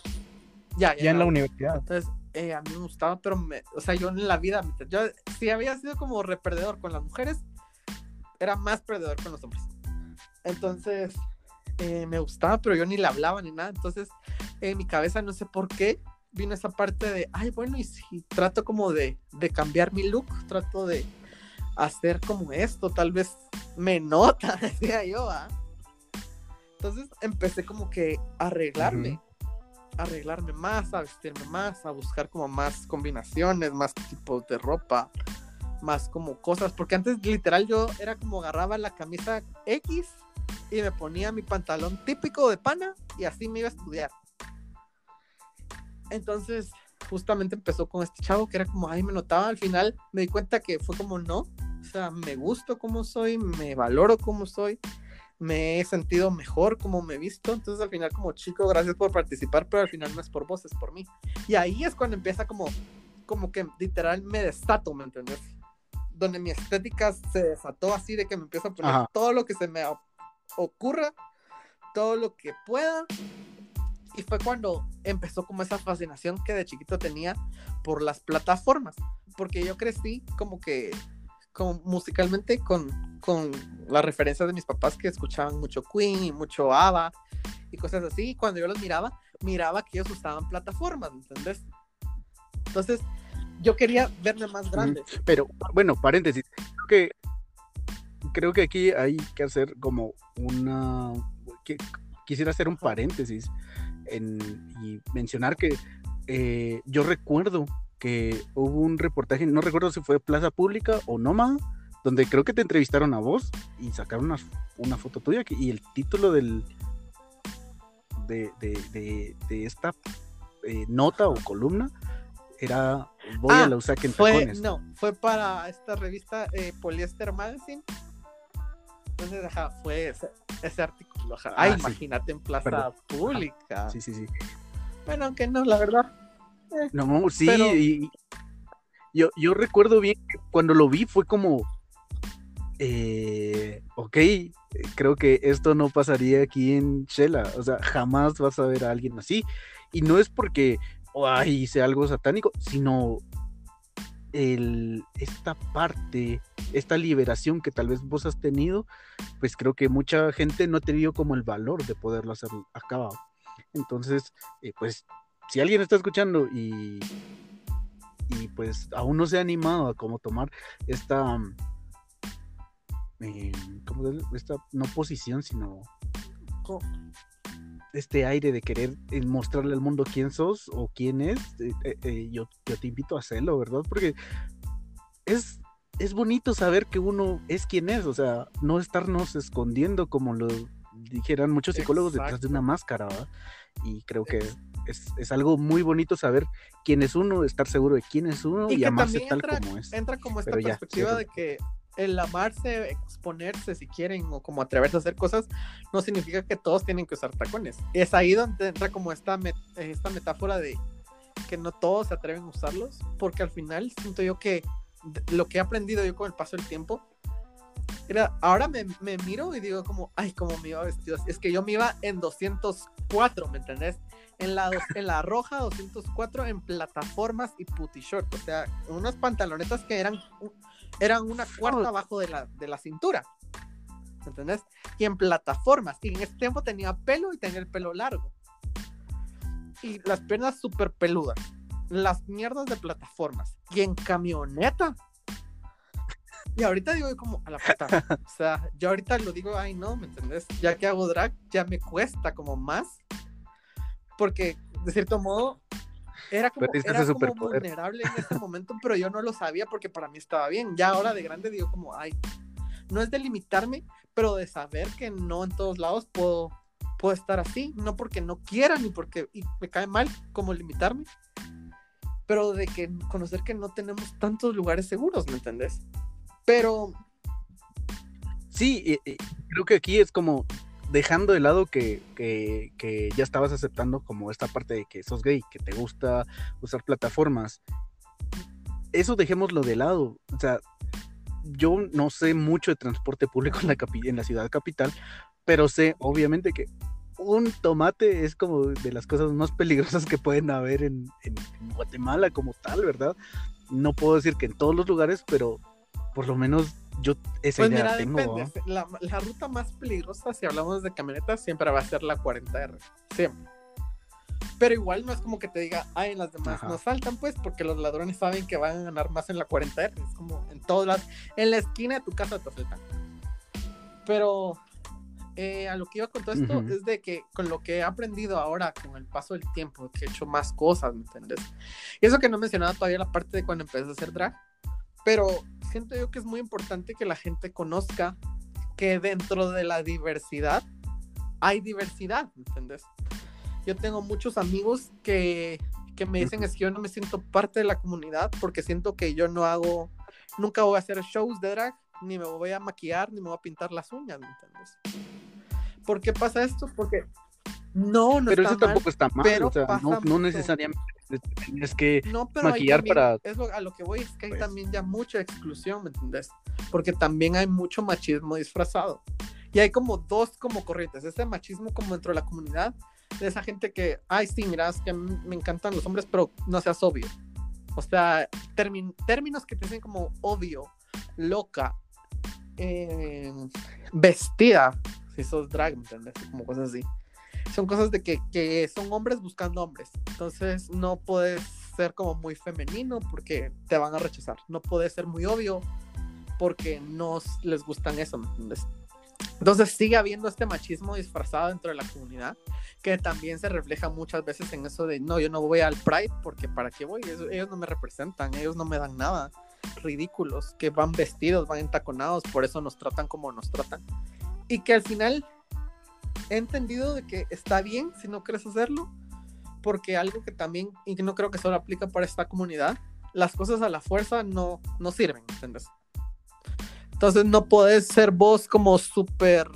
Ya, Ya en la universidad. entonces, eh, a mí me gustaba, pero me, o sea, yo en la vida, yo si había sido como reperdedor con las mujeres, era más perdedor con los hombres. Entonces, eh, me gustaba, pero yo ni le hablaba ni nada. Entonces, en mi cabeza, no sé por qué, vino esa parte de, ay, bueno, y si trato como de, de cambiar mi look, trato de hacer como esto, tal vez me nota, [LAUGHS] decía yo, ¿ah? Entonces, empecé como que a arreglarme arreglarme más, a vestirme más, a buscar como más combinaciones, más tipos de ropa, más como cosas, porque antes literal yo era como agarraba la camisa X y me ponía mi pantalón típico de pana y así me iba a estudiar. Entonces, justamente empezó con este chavo que era como, ay, me notaba, al final me di cuenta que fue como, no, o sea, me gusto como soy, me valoro como soy, me he sentido mejor como me he visto. Entonces, al final, como chico, gracias por participar, pero al final no es por vos, es por mí. Y ahí es cuando empieza como, como que literal me desato, ¿me entendés? Donde mi estética se desató así de que me empiezo a poner Ajá. todo lo que se me ocurra, todo lo que pueda. Y fue cuando empezó como esa fascinación que de chiquito tenía por las plataformas. Porque yo crecí como que como musicalmente con, con las referencias de mis papás que escuchaban mucho Queen y mucho ABBA y cosas así. Y cuando yo los miraba, miraba que ellos usaban plataformas, ¿me entendés? Entonces, yo quería verme más grande. Pero, bueno, paréntesis, creo que, creo que aquí hay que hacer como una... Que, quisiera hacer un paréntesis y mencionar que eh, yo recuerdo que hubo un reportaje, no recuerdo si fue Plaza Pública o Noma, donde creo que te entrevistaron a vos y sacaron una, una foto tuya y el título del de, de, de, esta eh, nota o columna era voy a ah, la USAC en fue, No, fue para esta revista eh, Polyester Magazine. Entonces, ajá, fue ese, artículo. Ajá. Ah, imagínate en plaza pública. Sí, sí, sí. Bueno, aunque no, la verdad. Eh, no, sí, yo, yo recuerdo bien que cuando lo vi fue como, eh, ok, creo que esto no pasaría aquí en Shela, o sea, jamás vas a ver a alguien así. Y no es porque ay, hice algo satánico, sino esta parte, esta liberación que tal vez vos has tenido, pues creo que mucha gente no ha tenido como el valor de poderlo hacer acá. Entonces, eh, pues, si alguien está escuchando y, y pues aún no se ha animado a como tomar esta, eh, ¿cómo esta no posición, sino este aire de querer eh, mostrarle al mundo quién sos o quién es, eh, yo, yo, te invito a hacerlo, ¿verdad? Porque es, es bonito saber que uno es quien es, o sea, no estarnos escondiendo como lo dijeran muchos psicólogos detrás de una máscara, ¿verdad? Y creo que es, algo muy bonito saber quién es uno, estar seguro de quién es uno y, amarse tal como es. Entra como esta perspectiva de que el amarse, exponerse si quieren o como atreverse a hacer cosas, no significa que todos tienen que usar tacones. Es ahí donde entra como esta, esta metáfora de que no todos se atreven a usarlos, porque al final siento yo que lo que he aprendido yo con el paso del tiempo era, ahora me, me, miro y digo como, ay, cómo me iba vestido. Es que yo me iba en 204, ¿me entendés? En la, en la roja 204 en plataformas y putty short, o sea, unas pantalonetas que eran, eran una cuarta abajo de la, de la cintura, ¿me entendés? Y en plataformas, y en ese tiempo tenía pelo y tenía el pelo largo. Y las piernas súper peludas, las mierdas de plataformas, y en camioneta y ahorita digo como a la puta. O sea, yo ahorita lo digo, ay no, ¿me entendés? Ya que hago drag, ya me cuesta como más. Porque, de cierto modo, era como, era como vulnerable en ese momento, pero yo no lo sabía porque para mí estaba bien. Ya ahora de grande digo como, ay, no es de limitarme, pero de saber que no en todos lados puedo, puedo estar así. No porque no quiera, ni porque y me cae mal como limitarme. Pero de que conocer que no tenemos tantos lugares seguros, ¿me entendés? Pero. Sí, creo que aquí es como dejando de lado que, ya estabas aceptando como esta parte de que sos gay, que te gusta usar plataformas. Eso dejémoslo de lado. O sea, yo no sé mucho de transporte público en la, en la ciudad capital, pero sé obviamente que un tomate es como de las cosas más peligrosas que pueden haber en, en Guatemala como tal, ¿verdad? No puedo decir que en todos los lugares, pero por lo menos yo esa pues idea tengo. Depende. La, la, ruta más peligrosa, si hablamos de camionetas, siempre va a ser la 40R. Siempre. Pero igual no es como que te diga, ay, en las demás no saltan, pues, porque los ladrones saben que van a ganar más en la 40R. Es como en todas las. En la esquina de tu casa te asaltan. Pero eh, a lo que iba con todo esto es de que con lo que he aprendido ahora con el paso del tiempo, que he hecho más cosas, ¿me entiendes? Y eso que no he mencionado todavía la parte de cuando empecé a hacer drag, pero siento yo que es muy importante que la gente conozca que dentro de la diversidad hay diversidad, ¿entendés? Yo tengo muchos amigos que, que me dicen es que yo no me siento parte de la comunidad porque siento que yo no hago, nunca voy a hacer shows de drag, ni me voy a maquillar, ni me voy a pintar las uñas, ¿me entiendes? ¿Por qué pasa esto? Porque no, no pero eso tampoco está mal, pero o sea, no, no, necesariamente tienes que maquillar para... Es a lo que voy es que hay pues. también ya mucha exclusión, ¿me entendés? Porque también hay mucho machismo disfrazado. Y hay como dos como corrientes, este machismo como dentro de la comunidad, de esa gente que, ay, sí, mira, es que me encantan los hombres, pero no seas obvio. O sea, términos que te dicen como obvio, loca, eh, vestida, si sos drag, ¿me entendés? Como cosas así son cosas de que, que son hombres buscando hombres. Entonces no puedes ser como muy femenino porque te van a rechazar. No puedes ser muy obvio porque no les gustan eso. Entonces sigue habiendo este machismo disfrazado dentro de la comunidad que también se refleja muchas veces en eso de no, yo no voy al Pride porque para qué voy, ellos, ellos no me representan, ellos no me dan nada, ridículos, que van vestidos, van entaconados, por eso nos tratan como nos tratan. Y que al final he entendido de que está bien si no quieres hacerlo, porque algo que también, y que no creo que solo aplica para esta comunidad, las cosas a la fuerza no, no sirven, ¿entiendes? Entonces no puedes ser vos como súper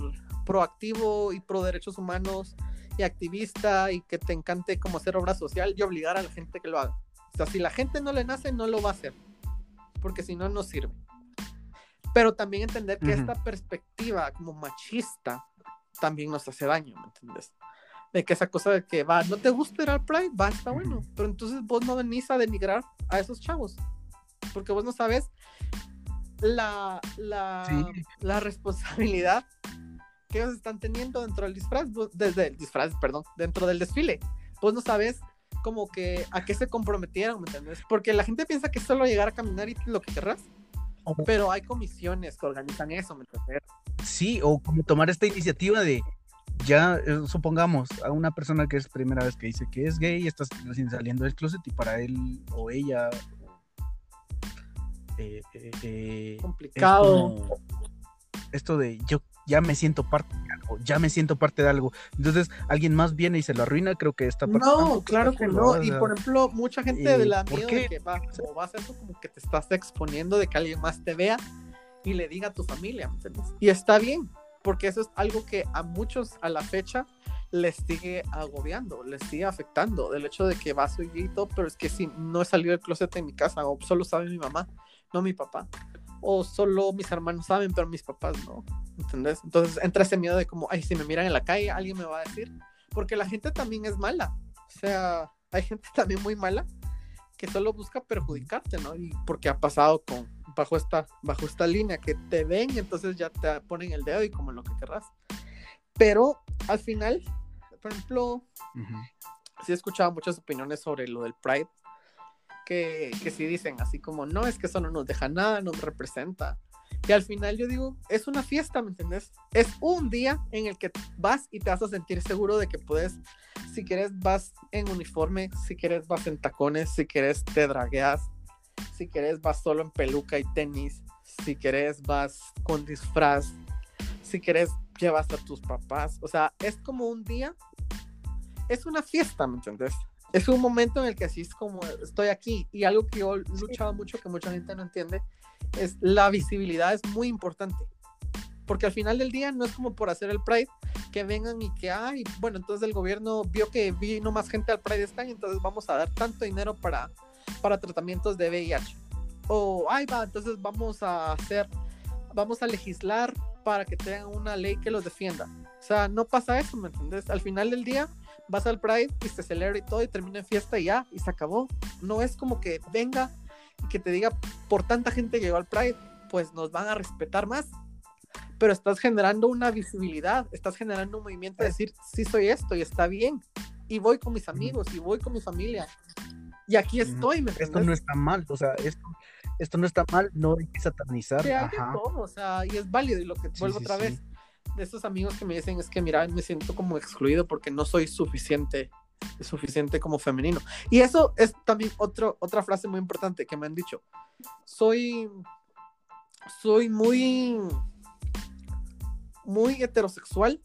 proactivo y pro derechos humanos y activista y que te encante como hacer obra social y obligar a la gente que lo haga. O sea, si la gente no le nace, no lo va a hacer, porque si no, no sirve. Pero también entender que esta perspectiva como machista también nos hace daño, ¿me entiendes? De que esa cosa de que va, no te gusta ir al Pride, va, está bueno, pero entonces vos no venís a denigrar a esos chavos, porque vos no sabes la, la, la responsabilidad que ellos están teniendo dentro del disfraz, desde el disfraz, perdón, dentro del desfile. Vos no sabes como que a qué se comprometieron, ¿me entiendes? Porque la gente piensa que solo llegar a caminar y lo que querrás. Pero hay comisiones que organizan eso, ¿me entiendes? Sí, o como tomar esta iniciativa de, ya eh, supongamos a una persona que es primera vez que dice que es gay, está recién saliendo del closet y para él o ella eh, eh, complicado esto de yo ya me siento parte de algo, ya me siento parte de algo. Entonces alguien más viene y se lo arruina, creo que está No, claro que no. Y por ejemplo, mucha gente de la miedo de que va, como vas a eso, como que te estás exponiendo de que alguien más te vea y le diga a tu familia. Y está bien, porque eso es algo que a muchos a la fecha les sigue agobiando, les sigue afectando, del hecho de que va su hijito, pero es que si no he salido del closet en mi casa, o solo sabe mi mamá, no mi papá o solo mis hermanos saben, pero mis papás no, ¿entendés? Entonces entra ese miedo de como, ay, si me miran en la calle, alguien me va a decir, porque la gente también es mala, o sea, hay gente [LAUGHS] también muy mala que solo busca perjudicarte, ¿no? Y porque ha pasado con, bajo esta, bajo esta línea, que te ven y entonces ya te ponen el dedo y como lo que querrás. Pero al final, por ejemplo, sí he escuchado muchas opiniones sobre lo del Pride que, que sí dicen así como, no, es que eso no nos deja nada, no nos representa. Y al final yo digo, es una fiesta, ¿me entiendes? Es un día en el que vas y te vas a sentir seguro de que puedes, si quieres vas en uniforme, si quieres vas en tacones, si quieres te dragueas, si quieres vas solo en peluca y tenis, si quieres vas con disfraz, si quieres llevas a tus papás, o sea, es como un día, es una fiesta, ¿me entiendes? es un momento en el que así es como estoy aquí. Y algo que yo he luchado mucho, que mucha gente no entiende, es la visibilidad es muy importante. Porque al final del día no es como por hacer el Pride que vengan y que, ay, bueno, entonces el gobierno vio que vino más gente al Pride este año, entonces vamos a dar tanto dinero para, para tratamientos de VIH. O, ay, va, entonces vamos a hacer, vamos a legislar para que tengan una ley que los defienda. O sea, no pasa eso, ¿me entiendes? Al final del día, vas al Pride y se celebra y todo y termina en fiesta y ya, y se acabó. No es como que venga que te diga, por tanta gente que llegó al Pride, pues nos van a respetar más. Pero estás generando una visibilidad, estás generando un movimiento de decir, sí soy esto y está bien. Y voy con mis amigos y voy con mi familia. Y aquí estoy, ¿me Esto no está mal, o sea, esto, esto no está mal, no hay que satanizar. o sea, y es válido. Y lo que vuelvo otra vez, de estos amigos que me dicen es que, mira, me siento como excluido porque no soy suficiente, suficiente como femenino. Y eso es también otro, otra frase muy importante que me han dicho. Soy, soy muy, muy heterosexual.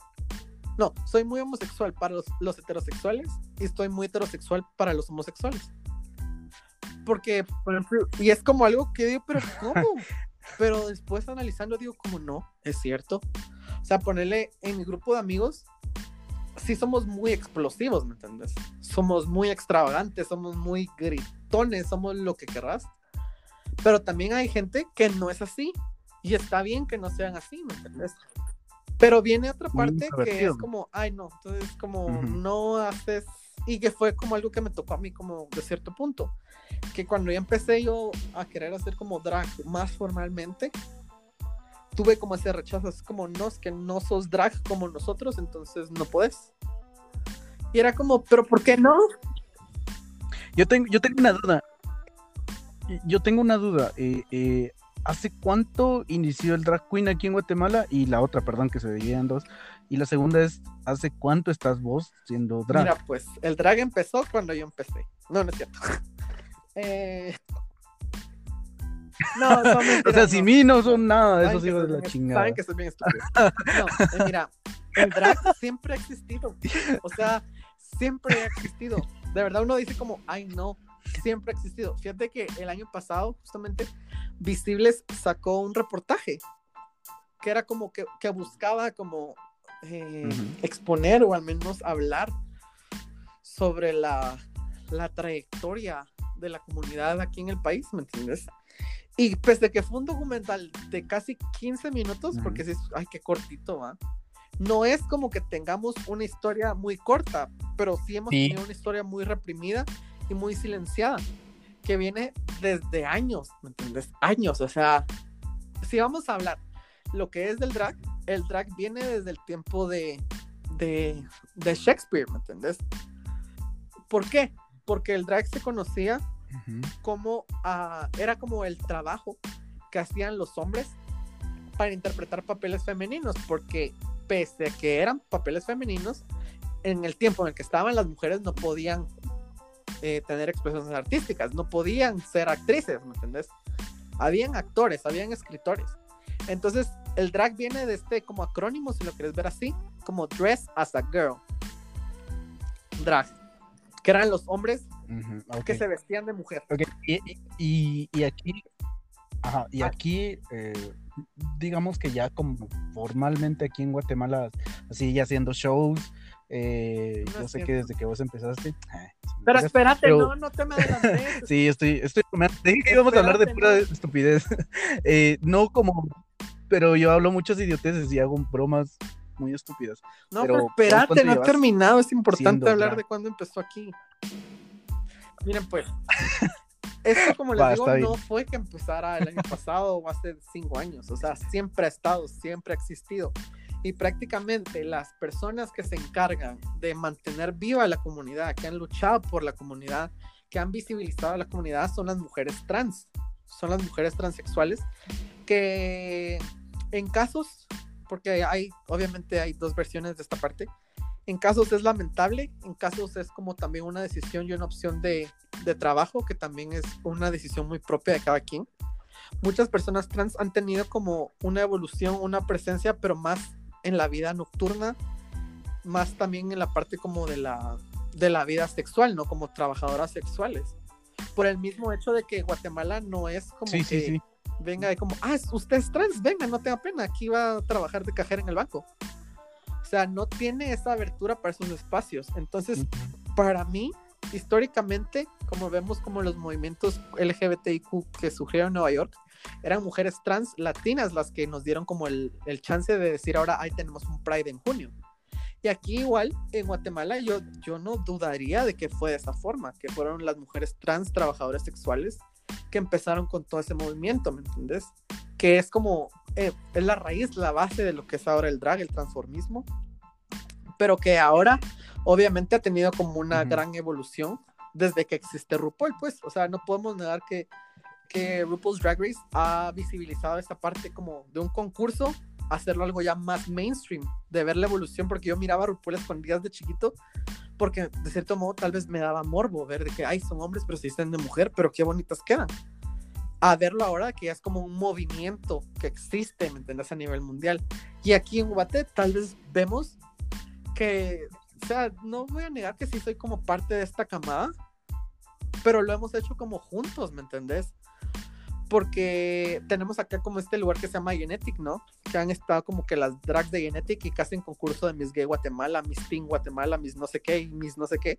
No, soy muy homosexual para los, los heterosexuales y estoy muy heterosexual para los homosexuales. Porque, por ejemplo, y es como algo que digo, pero ¿cómo? [LAUGHS] pero después analizando digo, como no, es cierto. O sea, ponerle en mi grupo de amigos, sí somos muy explosivos, ¿me entiendes? Somos muy extravagantes, somos muy gritones, somos lo que querrás. Pero también hay gente que no es así. Y está bien que no sean así, ¿me entiendes? Pero viene otra parte que es como, ay no, entonces como no haces, y que fue como algo que me tocó a mí como de cierto punto, que cuando ya empecé yo a querer hacer como drag más formalmente, tuve como ese rechazo, es como, no, es que no sos drag como nosotros, entonces no puedes. Y era como, pero ¿por qué no? Yo tengo, yo tengo una duda. Yo tengo una duda. Eh, eh, ¿Hace cuánto inició el drag queen aquí en Guatemala? Y la otra, perdón, que se dividían dos. Y la segunda es, ¿hace cuánto estás vos siendo drag? Mira, pues el drag empezó cuando yo empecé. No, no es cierto. [LAUGHS] Eh, No, no, mentira, [LAUGHS] o sea, sin no. mí no son nada de esos hijos de la bien- chingada. Saben que soy bien [LAUGHS] estúpido. No, eh, mira, el drag siempre ha existido. O sea, siempre ha existido. De verdad uno dice como, ay no, siempre ha existido. Fíjate que el año pasado, justamente, Visibles sacó un reportaje que era como que, que buscaba como eh, exponer o al menos hablar sobre la, la trayectoria de la comunidad aquí en el país, ¿me entiendes? Y pese a que fue un documental de casi 15 minutos, porque es- ay, qué cortito, ¿va? No es como que tengamos una historia muy corta, pero sí hemos Sí. tenido una historia muy reprimida y muy silenciada, que viene desde años, ¿me entiendes? Años, o sea, si vamos a hablar lo que es del drag, el drag viene desde el tiempo de, de, de Shakespeare, ¿me entiendes? ¿Por qué? Porque el drag se conocía Ah, era como el trabajo que hacían los hombres para interpretar papeles femeninos, porque pese a que eran papeles femeninos, en el tiempo en el que estaban las mujeres no podían eh, tener expresiones artísticas, no podían ser actrices, ¿me entendés? Habían actores, habían escritores. Entonces, el drag viene de este como acrónimo, si lo quieres ver así, como dress as a girl. Drag. Que eran los hombres Que se vestían de mujer. Y, y- aquí, ajá, y Ah. aquí, eh, digamos que ya como formalmente aquí en Guatemala, así ya haciendo shows, eh, No yo sé que desde que vos empezaste, eh, Pero espérate, Pero- no, no te me adelantes. [LAUGHS] sí, estoy, estoy, me dije que íbamos a hablar de pura no. estupidez, [LAUGHS] Eh, no como, pero yo hablo muchas idioteces y hago bromas muy estúpidas. No, Pero, pero, ¿vos espérate, no he terminado. Es importante hablar de cuándo empezó aquí. Miren, pues. [LAUGHS] Esto, como les digo, no fue que empezara el año pasado o hace cinco años. O sea, siempre ha estado, siempre ha existido. Y prácticamente las personas que se encargan de mantener viva la comunidad, que han luchado por la comunidad, que han visibilizado a la comunidad, son las mujeres trans. Son las mujeres transexuales que en casos, porque hay, obviamente hay dos versiones de esta parte, en casos es lamentable, en casos es como también una decisión y una opción de, de trabajo, que también es una decisión muy propia de cada quien. Muchas personas trans han tenido como una evolución, una presencia, pero más en la vida nocturna, más también en la parte como de la, de la vida sexual, ¿no? Como trabajadoras sexuales. Por el mismo hecho de que Guatemala no es como Sí, que sí, sí. venga de como, ah, usted es trans, venga, no tenga pena, aquí va a trabajar de cajera en el banco. O sea, no tiene esa abertura para esos espacios. Entonces, para mí, históricamente, como vemos como los movimientos LGBTIQ que surgieron en Nueva York, eran mujeres trans latinas las que nos dieron como el, el chance de decir ahora, ahí tenemos un Pride en junio. Y aquí igual, en Guatemala, yo, yo no dudaría de que fue de esa forma, que fueron las mujeres trans trabajadoras sexuales que empezaron con todo ese movimiento, ¿me entiendes? Que es como, eh, es la raíz, la base de lo que es ahora el drag, el transformismo, pero que ahora obviamente ha tenido como una Ujú. gran evolución desde que existe RuPaul, pues, o sea, no podemos negar que, que RuPaul's Drag Race ha visibilizado esta parte como de un concurso, hacerlo algo ya más mainstream, de ver la evolución, porque yo miraba a RuPaul escondidas de chiquito, porque de cierto modo tal vez me daba morbo ver de que, ay, son hombres, pero se dicen de mujer, pero qué bonitas quedan. A verlo ahora que ya es como un movimiento que existe, ¿me entiendes? A nivel mundial. Y aquí en Guate tal vez vemos que, o sea, no voy a negar que sí soy como parte de esta camada, pero lo hemos hecho como juntos, ¿me entendés? Porque tenemos acá como este lugar que se llama Genetic, ¿no? Que han estado como que las drags de Genetic y casi en concurso de Miss Gay Guatemala, Miss Teen Guatemala, Miss no sé qué y Miss no sé qué.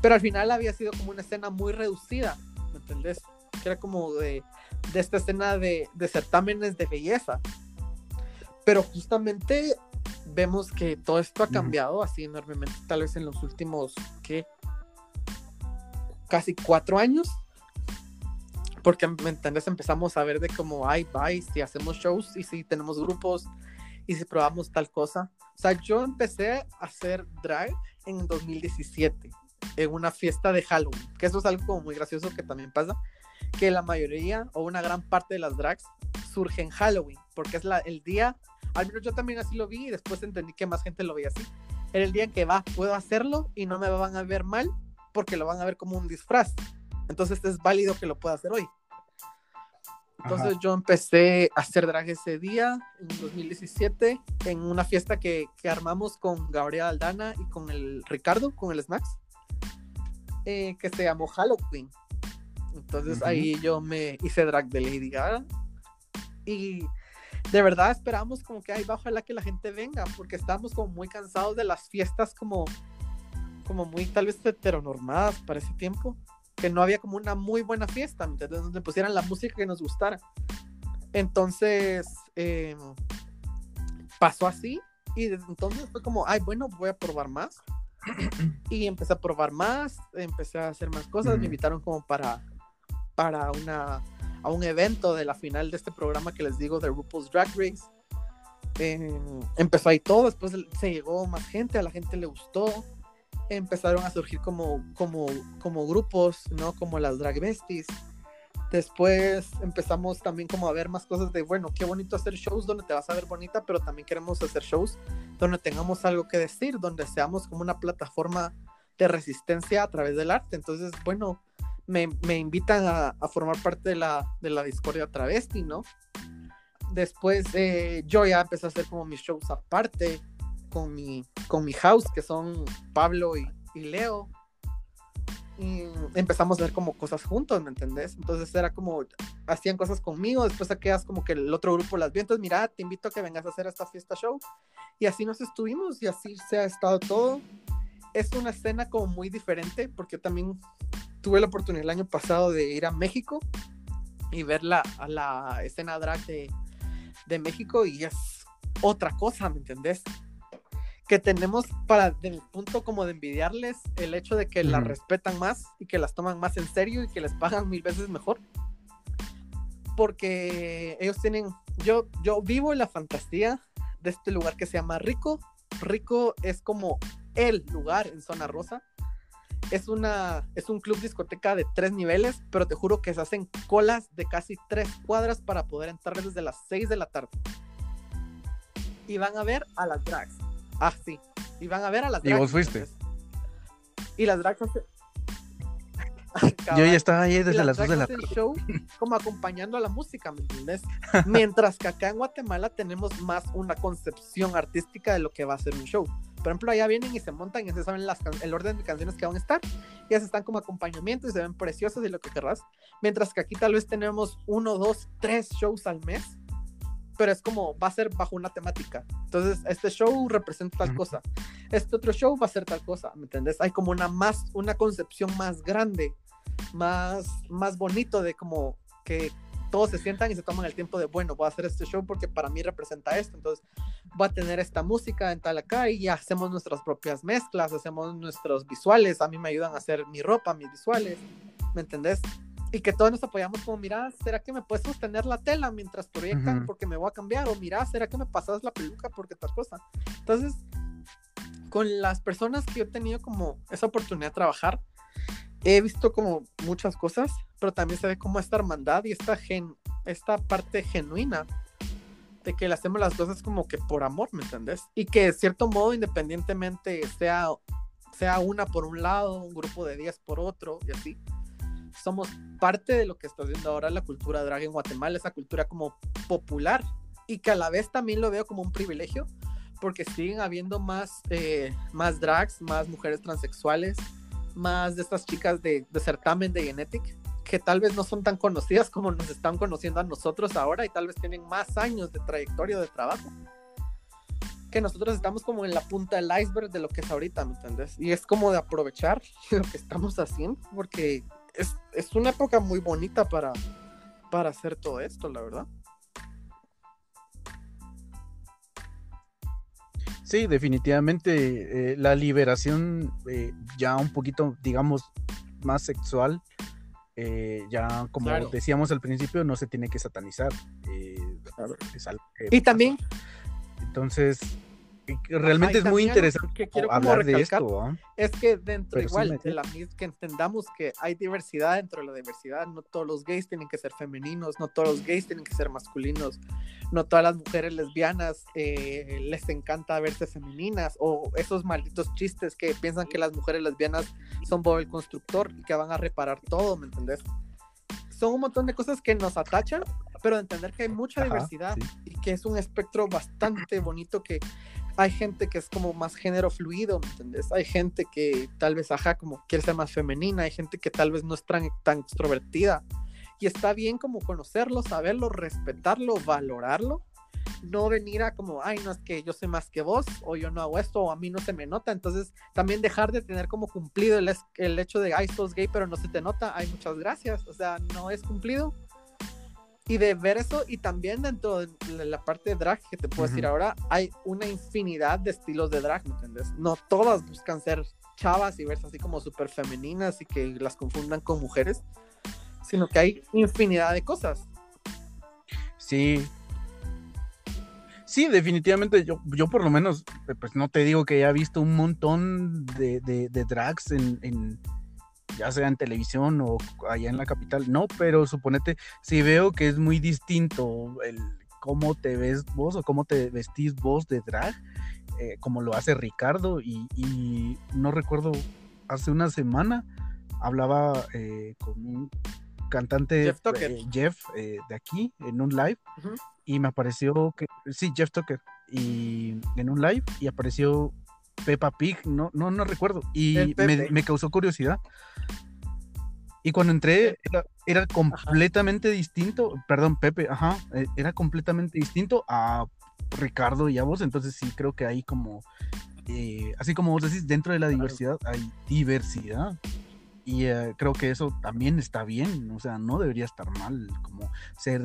Pero al final había sido como una escena muy reducida, ¿me entendés? Que era como de, de esta escena de, de certámenes de belleza. Pero justamente vemos que todo esto ha cambiado así enormemente, tal vez en los últimos, ¿qué? Casi cuatro años. Porque, ¿me entiendes? Empezamos a ver de cómo, ay, bye, si hacemos shows y si tenemos grupos y si probamos tal cosa. O sea, yo empecé a hacer drag en 2017, en una fiesta de Halloween, que eso es algo como muy gracioso que también pasa, que la mayoría o una gran parte de las drags surge en Halloween, porque es la, el día, al menos yo también así lo vi y después entendí que más gente lo veía así. Era el día en que va, puedo hacerlo y no me van a ver mal porque lo van a ver como un disfraz. Entonces es válido que lo pueda hacer hoy. Entonces yo empecé a hacer drag ese día, en 2017, en una fiesta que, que armamos con Gabriel Aldana y con el Ricardo, con el Smacks, eh, que se llamó Halloween. Entonces ahí yo me hice drag de Lady Gaga. Y de verdad esperamos como que ahí va, ojalá que la gente venga, porque estamos como muy cansados de las fiestas como, como muy tal vez heteronormadas para ese tiempo que no había como una muy buena fiesta, entonces donde pusieran la música que nos gustara. Entonces, em, pasó así y desde entonces fue como, ay, bueno, voy a probar más. [CLEARS THROAT] y empecé a probar más, empecé a hacer más cosas, me invitaron como para, para una, a un evento de la final de este programa que les digo de RuPaul's Drag Race. Em, empezó ahí todo, después se llegó más gente, a la gente le gustó empezaron a surgir como, como, grupos, ¿no? Como las drag besties. Después empezamos también como a ver más cosas de, bueno, qué bonito hacer shows donde te vas a ver bonita, pero también queremos hacer shows donde tengamos algo que decir, donde seamos como una plataforma de resistencia a través del arte. Entonces, bueno, me, me invitan a, a, formar parte de la, de la discordia travesti, ¿no? Después eh, yo ya empecé a hacer como mis shows aparte con mi, con mi house, que son Pablo y, Leo. Y empezamos a ver como cosas juntos, ¿me entendés? Entonces era como, hacían cosas conmigo, después aquellas como que el otro grupo las vio, entonces mira, te invito a que vengas a hacer esta fiesta show. Y así nos estuvimos y así se ha estado todo. Es una escena como muy diferente porque también tuve la oportunidad el año pasado de ir a México y ver la, a la escena drag de, de México y es otra cosa, ¿me entendés? Que tenemos para, del punto como de envidiarles, el hecho de que las respetan más y que las toman más en serio y que les pagan mil veces mejor. Porque ellos tienen, yo, yo vivo en la fantasía de este lugar que se llama Rico. Rico es como el lugar en Zona Rosa. Es, una, es un club discoteca de tres niveles, pero te juro que se hacen colas de casi tres cuadras para poder entrar desde las seis de la tarde. Y van a ver a las drags Ah, sí. Y van a ver a las drags. Y vos fuiste. Y las drags [LAUGHS] Yo ya estaba ahí desde las, dos de la tarde. show como acompañando a la música, ¿me entiendes? [LAUGHS] Mientras que acá en Guatemala tenemos más una concepción artística de lo que va a ser un show. Por ejemplo, allá vienen y se montan y se saben el orden de canciones que van a estar. Y ya se están como acompañamiento y se ven preciosos y lo que querrás. Mientras que aquí tal vez tenemos uno, dos, tres shows al mes pero es como va a ser bajo una temática. Entonces, este show representa tal cosa, este otro show va a ser tal cosa, ¿me entiendes? Hay como una más, una concepción más grande, más, más bonito de como que todos se sientan y se toman el tiempo de, bueno, voy a hacer este show porque para mí representa esto, entonces voy a tener esta música en tal acá y hacemos nuestras propias mezclas, hacemos nuestros visuales, a mí me ayudan a hacer mi ropa, mis visuales, ¿me entendés? Y que todos nos apoyamos como, mira, ¿será que me puedes sostener la tela mientras proyectan porque me voy a cambiar? O mira, ¿será que me pasas la peluca porque tal cosa? Entonces, con las personas que yo he tenido como esa oportunidad de trabajar, he visto como muchas cosas, pero también se ve como esta hermandad y esta, gen esta parte genuina de que le hacemos las cosas como que por amor, ¿me entendés? Y que de cierto modo, independientemente sea, sea una por un lado, un grupo de 10 por otro y así, somos parte de lo que está haciendo ahora la cultura drag en Guatemala, esa cultura como popular y que a la vez también lo veo como un privilegio porque siguen habiendo más, eh, más drags, más mujeres transexuales, más de estas chicas de, de certamen de Genetic que tal vez no son tan conocidas como nos están conociendo a nosotros ahora y tal vez tienen más años de trayectoria de trabajo que nosotros estamos como en la punta del iceberg de lo que es ahorita, ¿me entiendes? Y es como de aprovechar [LAUGHS] lo que estamos haciendo, porque es, una época muy bonita para, para hacer todo esto, la verdad. Sí, definitivamente eh, la liberación eh, ya un poquito, digamos, más sexual, eh, ya como decíamos al principio, no se tiene que satanizar. y también... Entonces, realmente Ajá, es muy interesante que quiero hablar de esto. ¿ah? Es que dentro Pero sí igual me- de la que entendamos que hay diversidad dentro de la diversidad, no todos los gays tienen que ser femeninos, no todos los gays tienen que ser masculinos, no todas las mujeres lesbianas eh, les encanta verse femeninas o esos malditos chistes que piensan que las mujeres lesbianas son Bob el constructor y que van a reparar todo, ¿me entendés? Son un montón de cosas que nos atachan, pero entender que hay mucha Ajá, diversidad sí. y que es un espectro bastante bonito que hay gente que es como más género fluido, ¿me entendés? Hay gente que tal vez, ajá, como quiere ser más femenina, hay gente que tal vez no es tan, tan extrovertida. Y está bien como conocerlo, saberlo, respetarlo, valorarlo. No venir a como, ay, no es que yo sé más que vos, o yo no hago esto, o a mí no se me nota. Entonces, también dejar de tener como cumplido el, el hecho de, ay, sos gay, pero no se te nota, ay, muchas gracias. O sea, no es cumplido y de ver eso y también dentro de la- parte de drag que te puedo decir ahora hay una infinidad de estilos de drag ¿me entiendes? no todas buscan ser chavas y verse así como súper femeninas y que las confundan con mujeres sino que hay infinidad de cosas Sí. Sí, definitivamente yo, yo por lo menos, pues no te digo que haya visto un montón de, de- de drags en, en- ya sea en televisión o allá en la capital, no, pero suponete, si veo que es muy distinto el cómo te ves vos o cómo te vestís vos de drag, eh, como lo hace Ricardo, y, y no recuerdo, hace una semana hablaba eh, con un cantante, Jeff Tucker. eh, Jeff, eh, de aquí, en un live, y me apareció que, sí, Jeff Tucker, y en un live, y apareció Peppa Pig, no, no, no recuerdo, y me, causó curiosidad. Y cuando entré, era, era completamente distinto, perdón, Pepe, ajá, eh, era completamente distinto a Ricardo y a vos, entonces sí creo que hay como, eh, así como vos decís, dentro de la diversidad hay diversidad. Y eh, creo que eso también está bien, o sea, no debería estar mal, como ser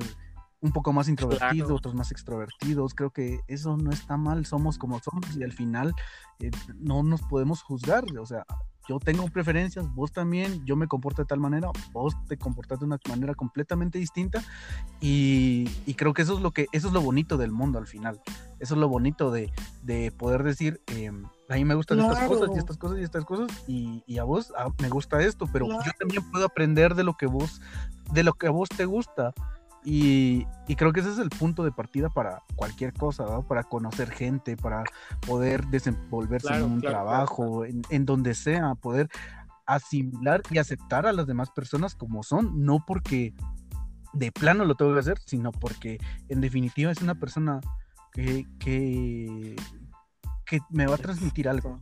un poco más introvertidos, Claro. otros más extrovertidos, creo que eso no está mal, somos como somos y al final eh, no nos podemos juzgar, o sea, yo tengo preferencias, vos también, yo me comporto de tal manera, vos te comportas de una manera completamente distinta y, y creo que eso es lo que, eso es lo bonito del mundo al final, eso es lo bonito de, de poder decir, eh, a mí me gustan estas cosas y estas cosas y estas cosas y, y a vos ah, me gusta esto, pero yo también puedo aprender de lo que vos, de lo que a vos te gusta. Y, y creo que ese es el punto de partida para cualquier cosa, para conocer gente, para poder desenvolverse Claro, en un claro, trabajo, En, en donde sea, poder asimilar y aceptar a las demás personas como son, no porque de plano lo tengo que hacer, sino porque en definitiva es una persona que, que, que me va a transmitir algo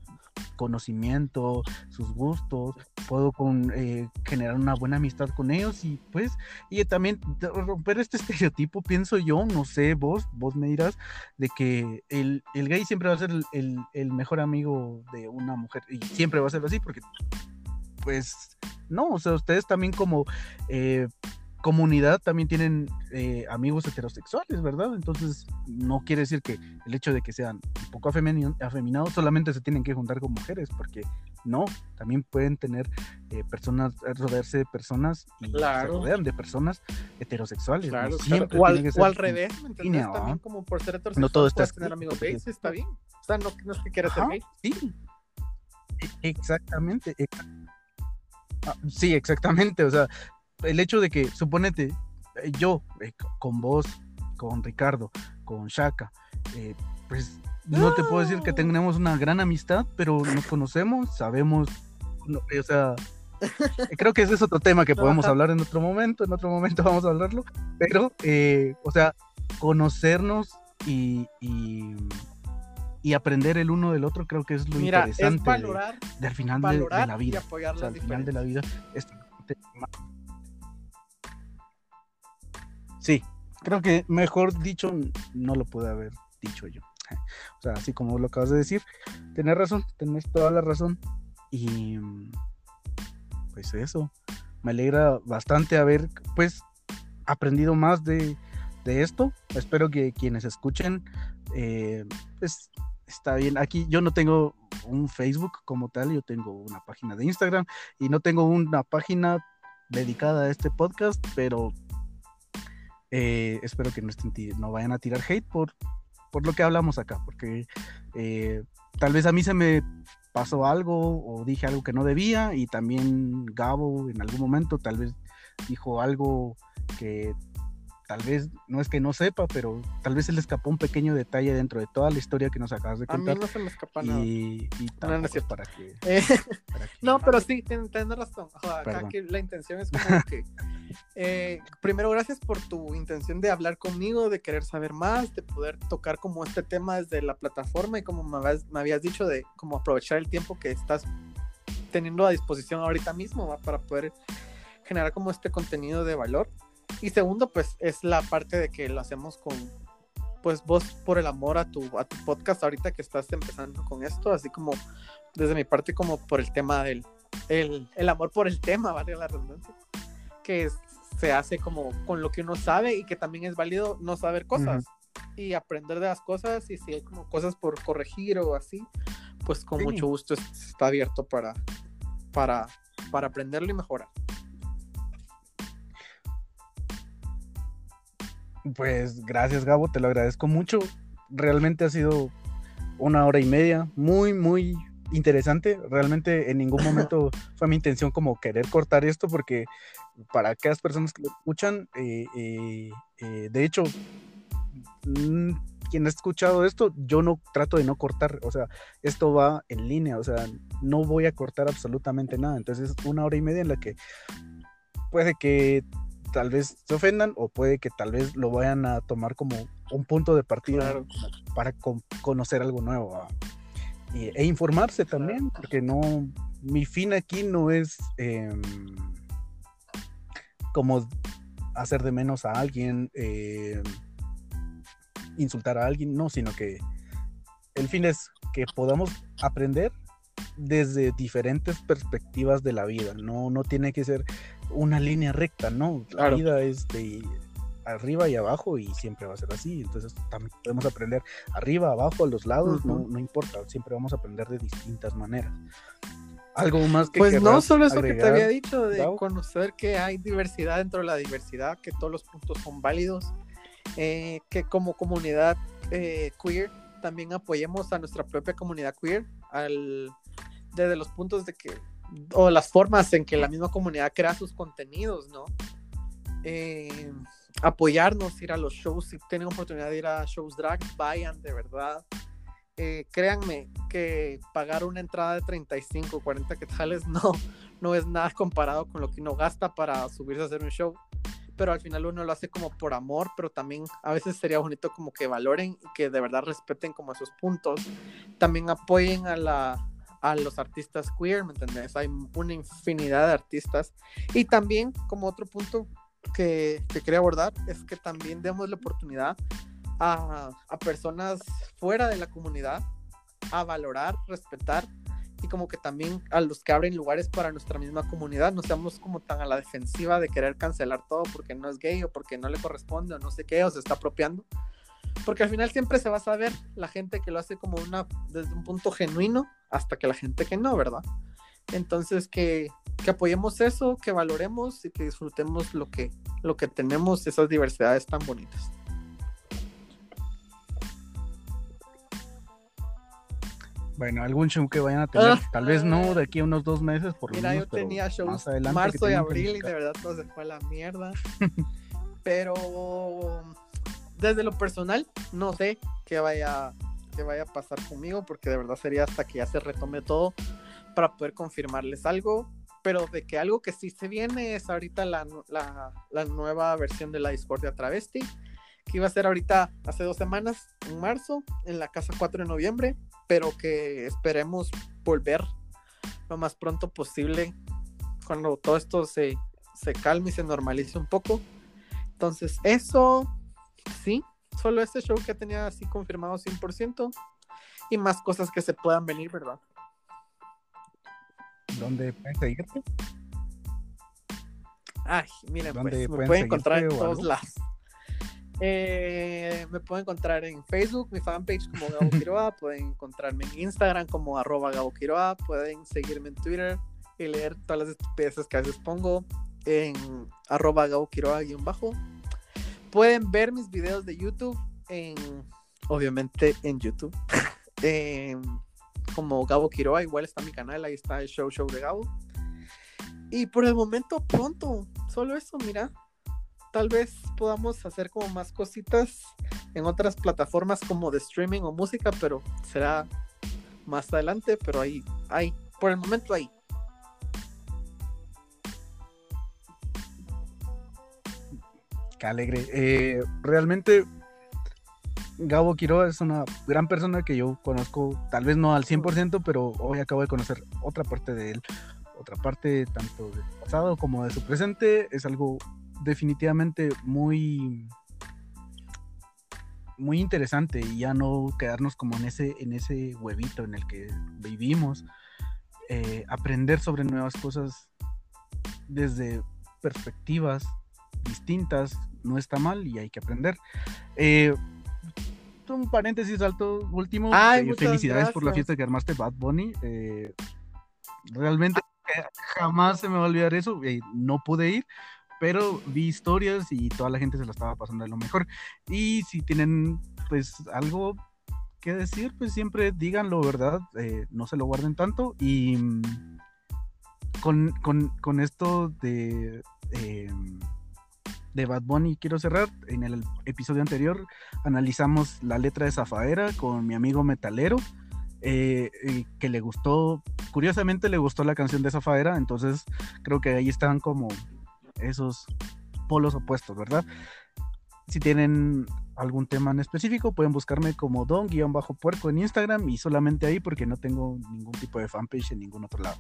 conocimiento, sus gustos, puedo con, eh, generar una buena amistad con ellos y pues, y también romper este [LAUGHS] estereotipo, pienso yo, no sé, vos, vos me dirás, de que el, el gay siempre va a ser el, el- el mejor amigo de una mujer y siempre va a ser así porque, pues, no, o sea, ustedes también como... eh, comunidad también tienen eh, amigos heterosexuales, ¿verdad? Entonces no quiere decir que el hecho de que sean un poco afeminados solamente se tienen que juntar con mujeres, porque no, también pueden tener eh, personas, rodearse de personas y Claro. se rodean de personas heterosexuales. Claro, no claro. siempre O, al, tiene que o al revés, ¿me entendés? línea, También como por ser heterosexual todo está puedes tener amigos gays, está bien. O sea, no, no es que quieras ser gay. Sí, E- exactamente. e- ah, Sí, exactamente. O sea, el hecho de que, suponete, eh, yo, eh, co- con vos, con Ricardo, con Shaka, eh, pues no te puedo decir que tenemos una gran amistad, pero nos conocemos, sabemos, no, o sea, creo que ese es otro tema que podemos hablar en otro momento, en otro momento [LAUGHS] vamos a hablarlo, pero, eh, o sea, conocernos y, y, y aprender el uno del otro creo que es lo Mira, es interesante de- valorar, del final de, de valorar la y vida. apoyar O sea, las al final de la vida. es- Sí, creo que mejor dicho no lo pude haber dicho yo. [LAUGHS] O sea, así como lo acabas de decir, tenés razón, tenés toda la razón. Y pues eso, me alegra bastante haber pues aprendido más de, de esto. Espero que quienes escuchen, eh, pues está bien. Aquí yo no tengo un Facebook como tal, yo tengo una página de Instagram y no tengo una página dedicada a este podcast, pero eh, espero que no, estén ti- no vayan a tirar hate por, por lo que hablamos acá, porque eh, tal vez a mí se me pasó algo o dije algo que no debía y también Gabo en algún momento tal vez dijo algo que tal vez no es que no sepa, pero tal vez se le escapó un pequeño detalle dentro de toda la historia que nos acabas de contar. A mí no se me escapa nada. Y, y No, no es tampoco cierto. para que, Eh, para que- [LAUGHS] no, pero sí, tienes razón. Acá que la intención es como [LAUGHS] que. Eh, primero, gracias por tu intención de hablar conmigo, de querer saber más, de poder tocar como este tema desde la plataforma y como me habías, me habías dicho, de como aprovechar el tiempo que estás teniendo a disposición ahorita mismo ¿va? para poder generar como este contenido de valor. Y segundo, pues es la parte de que lo hacemos con, pues vos por el amor a tu, a tu podcast ahorita que estás empezando con esto, así como desde mi parte como por el tema del, el, el amor por el tema, vale la redundancia, que se hace como con lo que uno sabe y que también es válido no saber cosas y aprender de las cosas y si hay como cosas por corregir o así, pues con Sí. mucho gusto es- está abierto para, para, para aprenderlo y mejorar. Pues gracias Gabo, te lo agradezco mucho. Realmente ha sido una hora y media, muy, muy interesante. Realmente en ningún momento [LAUGHS] fue mi intención como querer cortar esto porque para aquellas personas que lo escuchan, eh, eh, eh, de hecho, mm, quien ha escuchado esto, yo no trato de no cortar, o sea, esto va en línea, o sea, no voy a cortar absolutamente nada. Entonces es una hora y media en la que puede que tal vez se ofendan o puede que tal vez lo vayan a tomar como un punto de partida Claro. para con- conocer algo nuevo ¿va? Y- e informarse también, porque no, mi fin aquí no es em, como hacer de menos a alguien, em, insultar a alguien, no, sino que el fin es que podamos aprender desde diferentes perspectivas de la vida, no, no tiene que ser una línea recta, no, la Claro. vida es de arriba y abajo y siempre va a ser así, entonces también podemos aprender arriba, abajo, a los lados, no, Ujú. no importa, siempre vamos a aprender de distintas maneras. Algo más que Pues no, solo eso que te había dicho, de conocer que hay diversidad dentro de la diversidad, que todos los puntos son válidos, eh, que como comunidad eh, queer también apoyemos a nuestra propia comunidad queer, al, desde los puntos de que, o las formas en que la misma comunidad crea sus contenidos, ¿no? Eh, apoyarnos, ir a los shows, si tienen oportunidad de ir a shows drag, vayan de verdad. Eh, créanme que pagar una entrada de 35, 40 quetzales no, [LAUGHS] no es nada comparado con lo que uno gasta para subirse a hacer un show. Pero al final uno lo hace como por amor, pero también a veces sería bonito como que valoren y que de verdad respeten como esos puntos. También apoyen a, la, a los artistas queer, ¿me entendés? Hay una infinidad de artistas. Y también como otro punto que, que quería abordar es que también demos la oportunidad a, personas fuera de la comunidad a valorar, respetar y como que también a los que abren lugares para nuestra misma comunidad, no seamos como tan a la defensiva de querer cancelar todo porque no es gay o porque no le corresponde o no sé qué o se está apropiando. Porque al final siempre se va a saber la gente que lo hace como una desde un punto genuino hasta que la gente que no, ¿verdad? Entonces que, que apoyemos eso, que valoremos y que disfrutemos lo que, lo que tenemos, esas diversidades tan bonitas. Bueno, algún show que vayan a tener, Ah. tal vez no de aquí a unos dos meses, por lo Mira, menos, yo tenía shows más adelante marzo y abril y de verdad todo se fue a la mierda. [LAUGHS] Pero desde lo personal, no sé qué vaya, qué vaya a pasar conmigo, porque de verdad sería hasta que ya se retome todo para poder confirmarles algo. Pero de que algo que sí se viene es ahorita la, la, la nueva versión de la Discordia Travesti, que iba a ser ahorita hace dos semanas, en marzo, en la casa 4 de noviembre, pero que esperemos volver lo más pronto posible cuando todo esto se, se calme y se normalice un poco. Entonces, eso sí, solo este show que tenía así confirmado 100% y más cosas que se puedan venir, ¿verdad? ¿Dónde pueden seguirte? Ay, miren, pues ¿Dónde me pueden encontrar en todos lados. Eh, me pueden encontrar en Facebook, mi fanpage como [LAUGHS] Gabo Quiroa, pueden encontrarme en Instagram como arroba Gabo Quiroa, pueden seguirme en Twitter y leer todas las estupideces que a veces pongo en arroba Gabo Quiroa guion bajo. Pueden ver mis videos de YouTube en, obviamente en YouTube, [LAUGHS] eh, como Gabo Quiroa, igual está mi canal, ahí está el show show de Gabo. Y por el momento pronto, solo eso, mira. Tal vez podamos hacer como más cositas en otras plataformas como de streaming o música, pero será más adelante, pero ahí, ahí, por el momento ahí. Qué alegre. Eh, realmente Gabo Quiroga es una gran persona que yo conozco, tal vez no al 100%, pero hoy acabo de conocer otra parte de él, otra parte tanto del pasado como de su presente. Es algo definitivamente muy muy interesante y ya no quedarnos como en ese en ese huevito en el que vivimos eh, aprender sobre nuevas cosas desde perspectivas distintas no está mal y hay que aprender eh, un paréntesis alto último. Eh, felicidades por la fiesta que armaste Bad Bunny. Eh, realmente jamás se me va a olvidar eso. Eh, no pude ir, pero vi historias y toda la gente se la estaba pasando de lo mejor. Y si tienen pues algo que decir, pues siempre díganlo, ¿verdad? no se lo guarden tanto. Y mm, con, con, con esto de de Bad Bunny quiero cerrar. En el episodio anterior analizamos la letra de Zafaera con mi amigo metalero, eh, que le gustó, curiosamente le gustó la canción de Zafaera, entonces creo que ahí están como esos polos opuestos, ¿verdad? Si tienen algún tema en específico, pueden buscarme como don-puerco en Instagram y solamente ahí porque no tengo ningún tipo de fanpage en ningún otro lado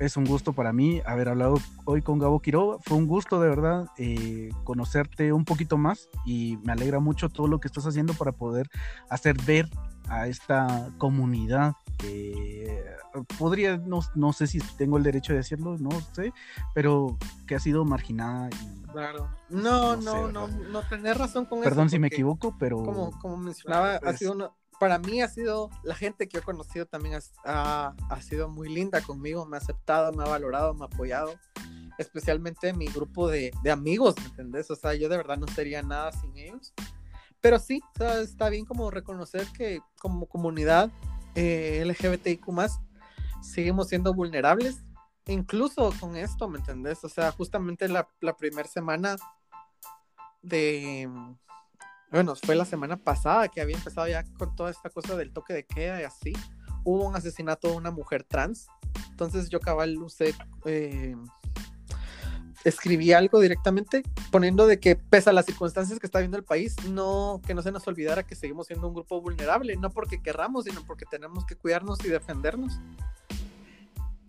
es un gusto para mí haber hablado hoy con Gabo Quiroga. Fue un gusto de verdad eh, conocerte un poquito más y me alegra mucho todo lo que estás haciendo para poder hacer ver a esta comunidad que podría, no, no, sé si tengo el derecho de decirlo, no sé, pero que ha sido marginada. claro. No, no, no, no, no, razón con eso. Perdón si me equivoco, pero... Como, como mencionaba, ha sido una, para mí ha sido, la gente que he conocido también ha, sido muy linda conmigo, me ha aceptado, me ha valorado, me ha apoyado, especialmente mi grupo de, amigos, ¿me entendés? O sea, yo de verdad no sería nada sin ellos. Pero sí, está bien como reconocer que como comunidad eh, LGBTIQ seguimos siendo vulnerables, incluso con esto, ¿me entendés? O sea, justamente la, la primera semana de, bueno, fue la semana pasada que había empezado ya con toda esta cosa del toque de queda y así. Hubo un asesinato de una mujer trans. Entonces yo cabal usé, eh, escribí algo directamente poniendo de que pese a las circunstancias que está viendo el país, no, que no se nos olvidara que seguimos siendo un grupo vulnerable, no porque querramos, sino porque tenemos que cuidarnos y defendernos.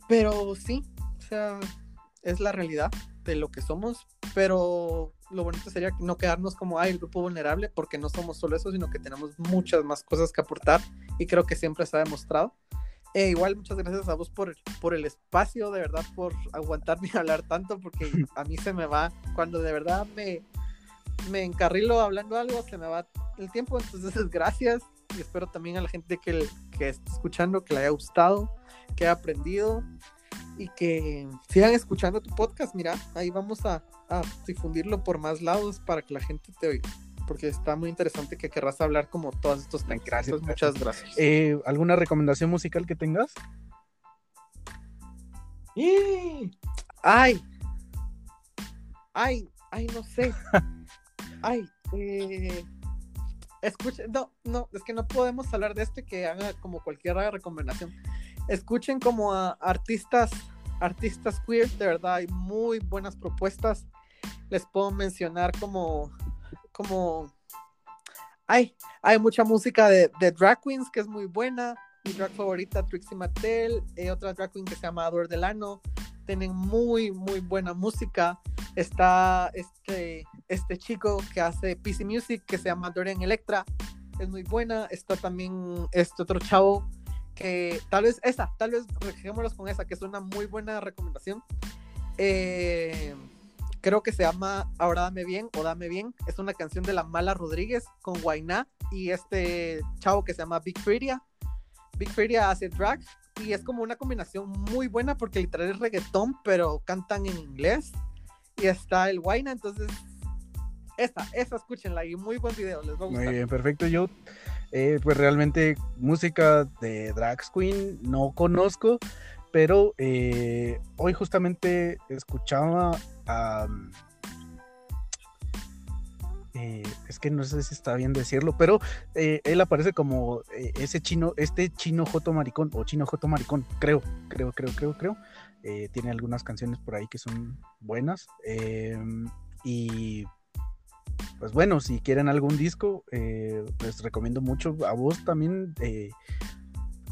Pero sí, o sea, es la realidad de lo que somos, pero lo bonito sería no quedarnos como, ay, el grupo vulnerable, porque no somos solo eso, sino que tenemos muchas más cosas que aportar y creo que siempre se ha demostrado. E igual, muchas gracias a vos por, por el espacio, de verdad, por aguantarme a hablar tanto, porque [LAUGHS] a mí se me va, cuando de verdad me, me encarrilo hablando algo, se me va el tiempo, entonces [LAUGHS] gracias y espero también a la gente que, que esté escuchando que le haya gustado, que haya aprendido y que sigan escuchando tu podcast. Mira, ahí vamos a, difundirlo por más lados para que la gente te oiga. Porque está muy interesante que querrás hablar como todos estos temas. Gracias, muchas gracias. Eh, ¿Alguna recomendación musical que tengas? Ay, ay, ay, no sé. [LAUGHS] Ay, eh, escuchen, no, no, es que no podemos hablar de esto y que haga como cualquier recomendación escuchen como a artistas, artistas queer, de verdad hay muy buenas propuestas. Les puedo mencionar como, hay, hay mucha música de, drag queens que es muy buena. Mi drag favorita, Trixie Mattel, eh, otra drag queen que se llama Ador Delano. Tienen muy, muy buena música. Está este, este chico que hace PC Music que se llama Dorian Electra. Es muy buena. Está también este otro chavo tal vez esa, tal vez dejémoslos con esa, que es una muy buena recomendación. Eh, creo que se llama Ahora Dame Bien o Dame Bien. Es una canción de la Mala Rodríguez con Guainá y este chavo que se llama Big Freedia. Big Freedia hace drag y es como una combinación muy buena porque literal es reggaetón, pero cantan en inglés. Y está el Guayna, entonces esta, esta escúchenla y muy buen video, les va a gustar. Muy bien, perfecto. Yo Eh, pues realmente música de Drag Queen no conozco, pero eh, hoy justamente escuchaba a... Eh, es que no sé si está bien decirlo, pero él aparece como ese chino, este chino Joto Maricón, o chino Joto Maricón, creo, creo, creo, creo, creo. tiene algunas canciones por ahí que son buenas. y pues bueno, si quieren algún disco, eh, les recomiendo mucho a vos también, eh,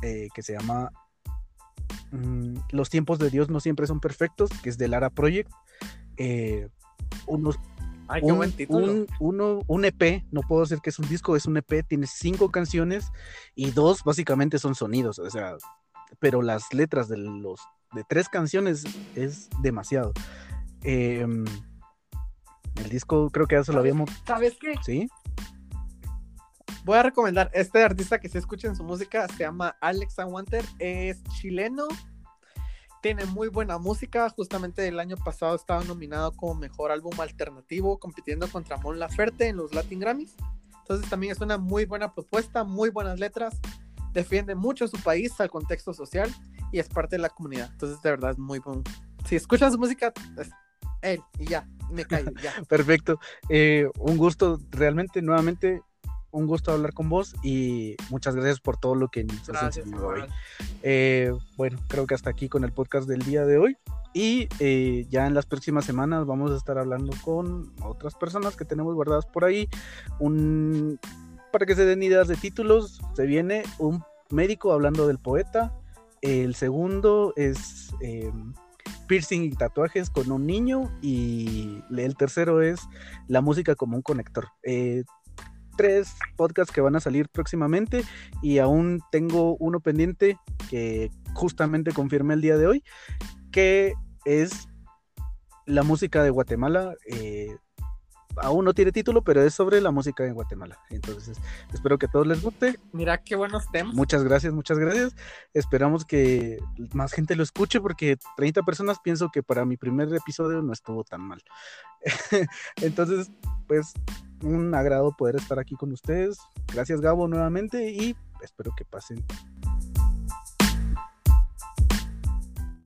eh, que se llama mm, Los tiempos de Dios no siempre son perfectos, que es de Lara Project. unos, Ay, qué un, buen título. Un, EP, no puedo decir que es un disco, es un EP, tiene cinco canciones y dos básicamente son sonidos, o sea, pero las letras de los de tres canciones es demasiado. Eh, el disco creo que ya se lo habíamos. ¿Sabes qué? Sí. Voy a recomendar este artista que se escucha en su música, se llama Alex Wanter, es chileno, tiene muy buena música, justamente el año pasado estaba nominado como mejor álbum alternativo, compitiendo contra Mon Laferte en los Latin Grammys. Entonces también es una muy buena propuesta, muy buenas letras, defiende mucho su país, al contexto social y es parte de la comunidad. Entonces de verdad es muy bueno. Si escuchas su música, es él y ya me callo, ya. [LAUGHS] Perfecto. Eh, un gusto, realmente, nuevamente, un gusto hablar con vos y muchas gracias por todo lo que nos has enseñado hoy. Eh, bueno, creo que hasta aquí con el podcast del día de hoy. Y eh, ya en las próximas semanas vamos a estar hablando con otras personas que tenemos guardadas por ahí. Un, para que se den ideas de títulos, se viene un médico hablando del poeta. El segundo es piercing y tatuajes con un niño y el tercero es la música como un conector. Eh, tres podcasts que van a salir próximamente y aún tengo uno pendiente que justamente confirmé el día de hoy, que es la música de Guatemala. Eh, aún no tiene título, pero es sobre la música en Guatemala. Entonces, espero que a todos les guste. Mira qué buenos temas. Muchas gracias, muchas gracias. Esperamos que más gente lo escuche porque 30 personas pienso que para mi primer episodio no estuvo tan mal. [LAUGHS] Entonces, pues un agrado poder estar aquí con ustedes. Gracias Gabo nuevamente y espero que pasen